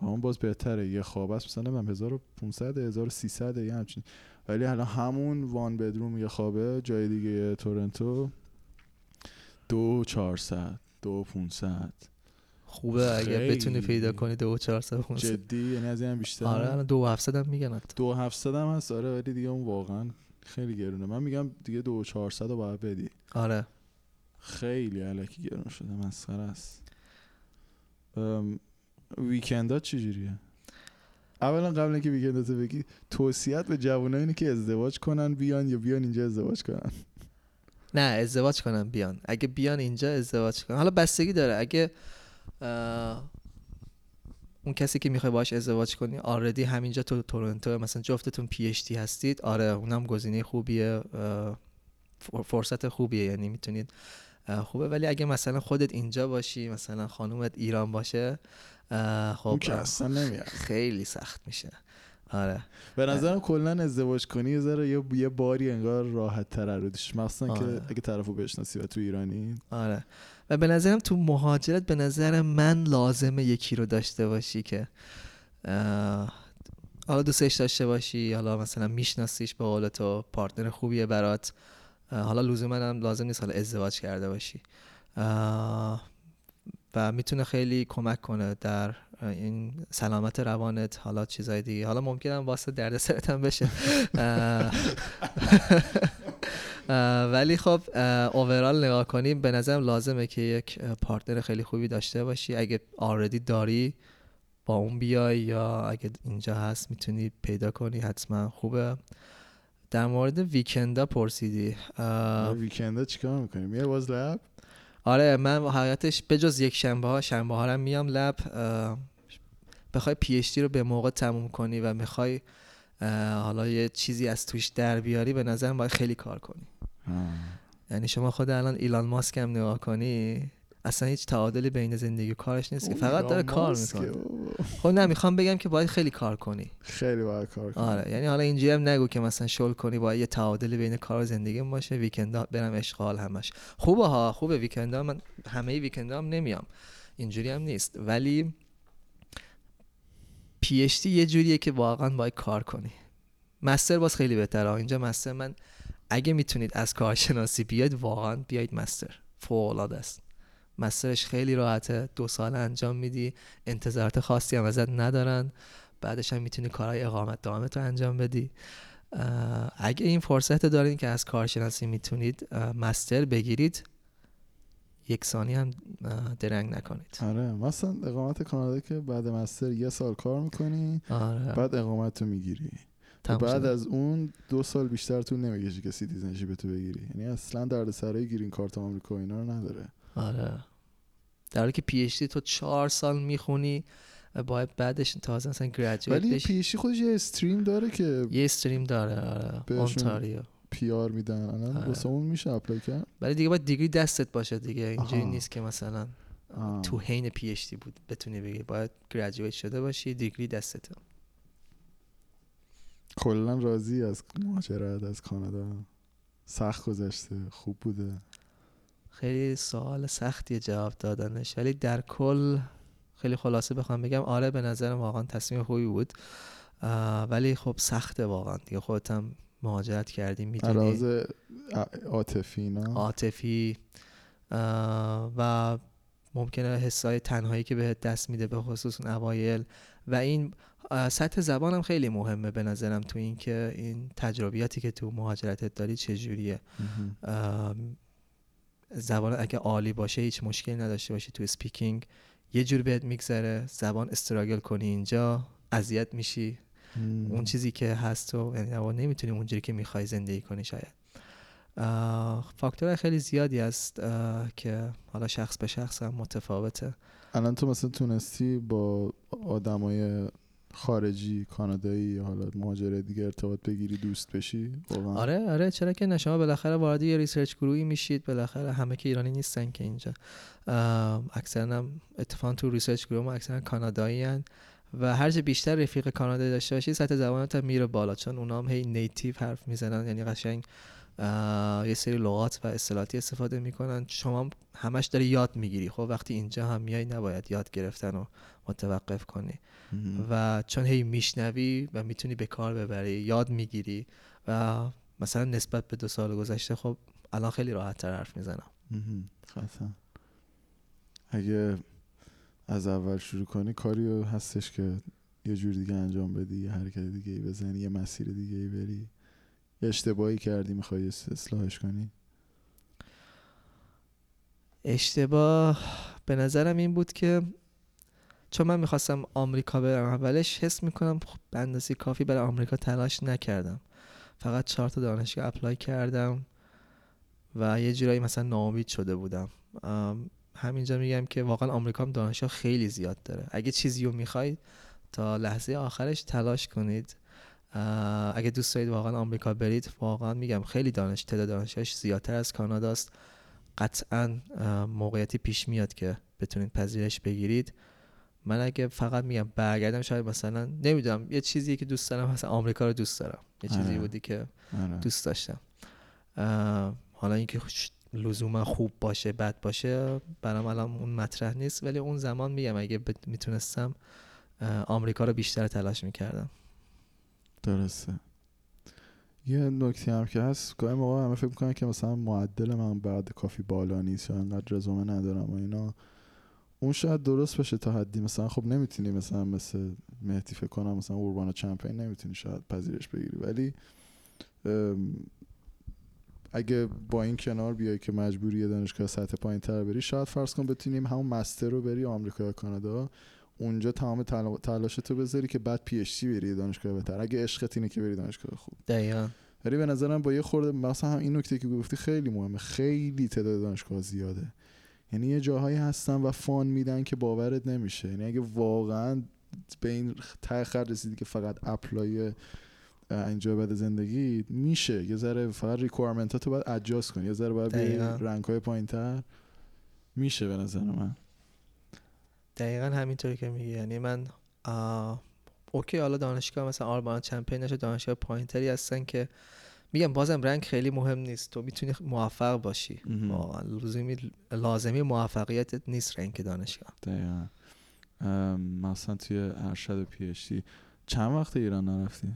اون باز بهتره. یه خواب است. مثلا من 1500 1300 یه همچین. ولی الان همون وان بدروم یه خوابه جای دیگه تورنتو. دو 400 دو 500 خوبه اگه بتونی پیدا کنی دو 400 جدی یعنی از این بیشتر آره دو 700 هم میگن دو 700 هم هست آره ولی دیگه اون واقعا خیلی گرونه. من میگم دیگه دو 400 رو باید بدی. آره. خیلی علکی گرون شده مسخره است. ویکندا چجوریه؟ اولا قبل اینکه ویکنداتو بگی توصیت به جوانایی اینه که ازدواج کنن بیان یا بیان اینجا ازدواج کنن؟ نه ازدواج کنن بیان. اگه بیان اینجا ازدواج کنن. حالا بستگی داره. اگه اون کسی که می‌خوای باش ازدواج کنی آردی همینجا تو تورنتو مثلا جفتتون پی هستید. آره اونم گزینه خوبیه فرصت خوبیه یعنی می‌تونید خوبه. ولی اگه مثلا خودت اینجا باشی مثلا خانومت ایران باشه خب که اصلا نمیاد. خیلی سخت میشه. آره. به نظرم کلا ازدواج کنی یه ذره یه باری انگار راحت تر رودش مثلا که آره. اگه طرفو بشناسی و تو ایرانی. آره. و به نظرم تو مهاجرت به نظر من لازمه یکی رو داشته باشی که حالا دوستش داشته باشی حالا مثلا میشناسیش به قول تو پارتنر خوبیه برات حالا لزوما هم لازم نیست حالا ازدواج کرده باشی. و می‌تونه خیلی کمک کنه در این سلامت روانت حالا چیزای دیگه. حالا ممکنه واسه درد سرت هم بشه. ولی خب اوورال نگاه کنیم به نظرم لازمه که یک پارتنر خیلی خوبی داشته باشی. اگه آردی داری با اون بیای یا اگه اینجا هست می‌تونی پیدا کنی حتما خوبه. در مورد ویکندا پرسیدی. ویکندا چیکار می‌کنیم؟ یه باز لب؟ آره من حقیقتش بجز یک شنبه ها شنبه ها میام لب. بخوای پی رو به موقع تموم کنی و می‌خوای حالا یه چیزی از توش در بیاری به نظرم باید خیلی کار کنی. یعنی شما خود الان ایلان ماسک هم نگاه کنی اصلا هیچ تعادلی بین زندگی و کارش نیست که فقط داره کار می‌کنه. خب نه می‌خوام بگم که باید خیلی کار کنی. خیلی باید کار کنی. آره یعنی حالا اینجوری هم نگو که مثلا شل کنی باید یه تعادلی بین کار و زندگی باشه ویکندا برم اشغال همش. خوبه ها خوبه ویکندا من همه ویکندا هم نمیام. اینجوری هم نیست. ولی پی یه جوریه که واقعا باید کار کنی. مستر باز خیلی بهتره. اینجا مستر من اگه می‌تونید از کارشناسی بیاید واقعا بیاید مستر. فوق است. مسترش خیلی راحته. دو سال انجام میدی. انتظارات خاصی هم ازت ندارن. بعدش هم می‌تونی کارهای اقامت دامت رو انجام بدی. اگه این فرصت دارین که از کارشناسی می‌تونید مستر بگیرید یک ثانیه هم درنگ نکنید. آره. مثلا اقامت کانادا که بعد master یه سال کار می‌کنی آره. بعد اقامت رو می‌گیری. بعد از اون دو سال بیشتر طول نمی‌کشه که citizenship تو بگیری. یعنی اصلا درد سرای green card آمریکا اینا رو نداره. آره. در حالی که PhD تو چهار سال می‌خونی باید بعدش تازه مثلا graduate ولی پی اچ خودش یه استریم داره که یه stream داره آره. اونتاریو PR میدن. الان آره. اون میشه apply کرد. ولی دیگه باید degree دستت باشه دیگه. اینجوری نیست که مثلا تو حین PhD بود بتونی بگی. باید graduate شده باشی degree دستته. کلا راضی از مهاجرت از کانادا. سخت گذشته خوب بوده. خیلی سوال سختیه جواب دادنش. ولی در کل خیلی خلاصه بخوام بگم آره به نظرم واقعا تصمیم خوبی بود. ولی خب سخته واقعا دیگه. خودتم مهاجرت کردیم می‌دونی. عاطفی نه؟ عاطفی. و ممکنه حسای تنهایی که بهت دست میده به خصوص اون اوایل. و این سطح زبانم خیلی مهمه به نظرم تو اینکه این تجربیاتی که تو مهاجرتت داری چجوریه زبان اگه عالی باشه هیچ مشکلی نداشته باشی تو اسپیکینگ یه جور بهت میگذره زبان struggle کنی اینجا اذیت میشی. اون چیزی که هست و یعنی نمی‌تونی اونجوری که می‌خوای زندگی کنی شاید. فاکتور خیلی زیادی هست که حالا شخص به شخص هم متفاوته. الان تو مثلا تونستی با آدمای خارجی کانادایی حالا مهاجر دیگه ارتباط بگیری دوست بشی آره آره چرا که نه. شما بالاخره وارد یه research گروهی میشید بالاخره همه که ایرانی نیستن که اینجا. اکثرا هم اتفاقا تو research گروه ما اکثرا کانادایی هن و هر بیشتر رفیق کانادایی داشته باشی سطح زبانت میره بالا. چون اونا هم هی native حرف می‌زنن یعنی قشنگ یه سری لغات و اصطلاحاتی استفاده می‌کنن. شما همش داری یاد می‌گیری. خب وقتی اینجا هم میای نباید یاد گرفتن و متوقف کنی. و چون هی میشنوی و می‌تونی به کار ببری یاد می‌گیری و مثلا نسبت به دو سال گذشته خب الان خیلی راحت تر حرف می‌زنم. اگه از اول شروع کنی کاری هستش که یه جور دیگه انجام بدی یه حرکت دیگه ای بزنی یه مسیر دیگه ای بری. اشتباهی کردی می‌خوای اصلاحش کنی؟ اشتباه به نظرم این بود که چون من می‌خواستم آمریکا برم اولش حس می‌کنم خب به اندازه کافی برای آمریکا تلاش نکردم. فقط چهار تا دانشگاه اپلای کردم و یه جورایی مثلا ناامید شده بودم. همینجا میگم که واقعا آمریکا هم دانشگاه خیلی زیاد داره. اگه چیزی رو می‌خواید تا لحظه آخرش تلاش کنید. اگه دوست دارید واقعا آمریکا برید واقعا میگم خیلی دانش تعداد دانشگاهش زیادتر از کاناداست. قطعا موقعیتی پیش میاد که بتونید پذیرش بگیرید. من اگه فقط میگم برگردم شاید مثلا نمی‌دونم یه چیزی که دوست دارم مثلا آمریکا رو دوست دارم. یه چیزی آره. بودی که آره. دوست داشتم. حالا اینکه لزوما خوب باشه بد باشه برام الان اون مطرح نیست. ولی اون زمان میگم اگه می‌تونستم آمریکا رو بیشتر تلاش می‌کردم. درسته. یه نکته هم که هست گاهی موقع همه فکر می‌کنن که مثلا معدل من بعد کافی بالا نیست یا انقدر رزومه ندارم و اینا. اون شاید درست باشه تا حدی. مثلا خب نمی‌تونی مثلا مثل مهدی فکر کنم مثلا اوربانا چمپین نمی‌تونی شاید پذیرش بگیری. ولی اگه با این کنار بیای که مجبوری دانشگاه سطح پایین تر بری شاید فرض کن بتونیم همون مستر رو بری آمریکا یا کانادا. اونجا تمام تلاش تو بذاری که بعد پی اچ بری دانشگاه بهتر. اگه عشقت اینه که بری دانشگاه خوب. دقیقاً. ولی به نظرم با یه خورده مثلا هم این نکته که گفتی خیلی مهمه. خیلی تعداد دانشگاه زیاده. یعنی یه جاهایی هستن و فان میدن که باورت نمیشه. یعنی اگه واقعا به این تفکر رسیدی که فقط apply اینجا بعد زندگی میشه. یه ذره فقط requirement باید adjust کنی. یه ذره باید rank های پایین تر میشه به نظر من. دقیقا همینطوری که میگی. یعنی من اوکی حالا دانشگاه مثلا Urbana-Champaign نشه دانشگاه پایینتری هستن که میگم بازم rank خیلی مهم نیست. تو می‌تونی موفق باشی. لازمه‌ی لازمه‌ی موفقیت نیست rank دانشگاه. دقیقا. مثلا توی ارشد پی چند وقت ایران نرفتی؟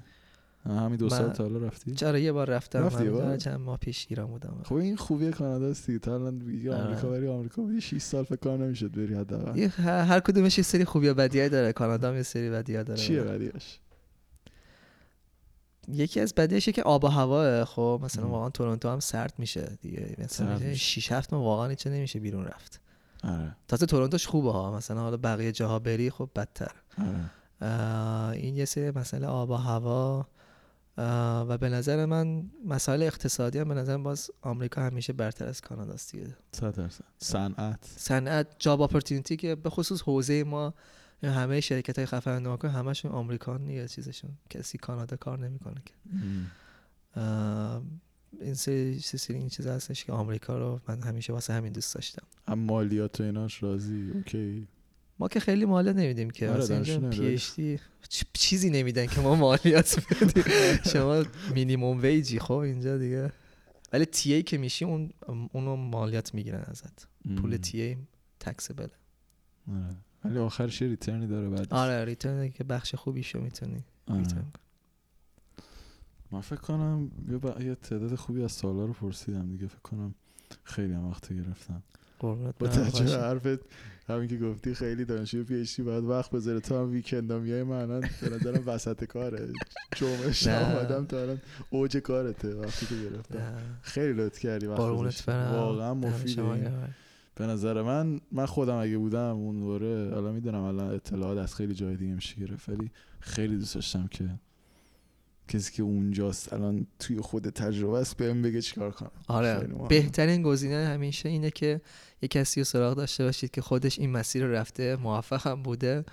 همین دو سال تا حالا رفتی؟ چرا یه بار رفتم رفتی من چند ماه پیش ایران بودم. خب این خوبی کانادا است دیگه. تا الان آمریکا بری آمریکا بری 6 سال فکر کنم نمی‌شد بری حداقل. هر کدومش یه سری خوبی و بدیای داره. کانادا هم یه سری بدیای داره. چیه بدیاش؟ یکی از بدیشه که آب و هوا خب مثلا واقعا تورنتو هم سرد میشه دیگه. مثلا 6 7 ماه واقعا چه نمیشه بیرون رفت. آره. تازه تورنتوش خوبه ها. مثلا حالا بقیه جاها بری خب بدتر. آره. این یه سری مسئله آب و هوا. و به نظر من مسائل اقتصادی هم به نظر باز آمریکا همیشه برتر از کانادا است دیگه. صنعت. صنعت جاب اپورتونتی که به خصوص حوزه ما همه شرکت های خفن نماکن همشون آمریکان نیه چیزشون. کسی کانادا کار نمی‌کنه که. این سری این چیز هستش که آمریکا رو من همیشه واسه همین دوست داشتم. اما مالیات و ایناش راضی اوکی. ما که خیلی مالیات نمیدیم که آره پی چیزی نمیدن که ما مالیات بدیم. شما minimum wage ی خب اینجا دیگه. ولی TA که میشی اون اونو مالیات می‌گیرن ازت. پول TA taxable ه آره. ولی آخرش return ی داره بعد آره return که بخش خوبیشو می‌تونی آره. من فکر کنم یه تعداد خوبی از سوالا رو پرسیدم دیگه. فکر کنم خیلی هم وقت گرفتم. با توجه حرفت همین که گفتی خیلی دانشجو پی اچ باید وقت بذاره. تا هم ویکندا میای من به نظرم وسط کاره. جمعه شب آدم تا الان اوج کارته وقتی که گرفتم. خیلی لطف کردی وقت واقعا مفیده به نظر من من خودم اگه بودم اون دوره حالا می‌دونم الان اطلاعات از خیلی جای دیگه میشه گرفت ولی خیلی دوست داشتم که کسی که اونجاست الان توی خود تجربه است بهم بگه چیکار کنم. آره. بهترین گزینه همیشه اینه که یه کسی رو سراغ داشته باشید که خودش این مسیر رو رفته موفق هم بوده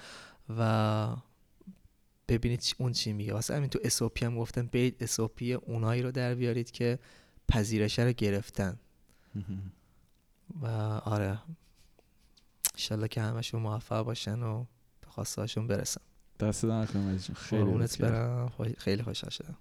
و ببینید اون چی میگه. واسه همین تو اسوپی هم گفتم برید اسوپی اونایی رو در بیارید که پذیرشه رو گرفتن. و آره. انشالله که همشون موفق باشن و به خواستهاشون برسن. دست در خیلی برم. خیلی خوشحال شدم.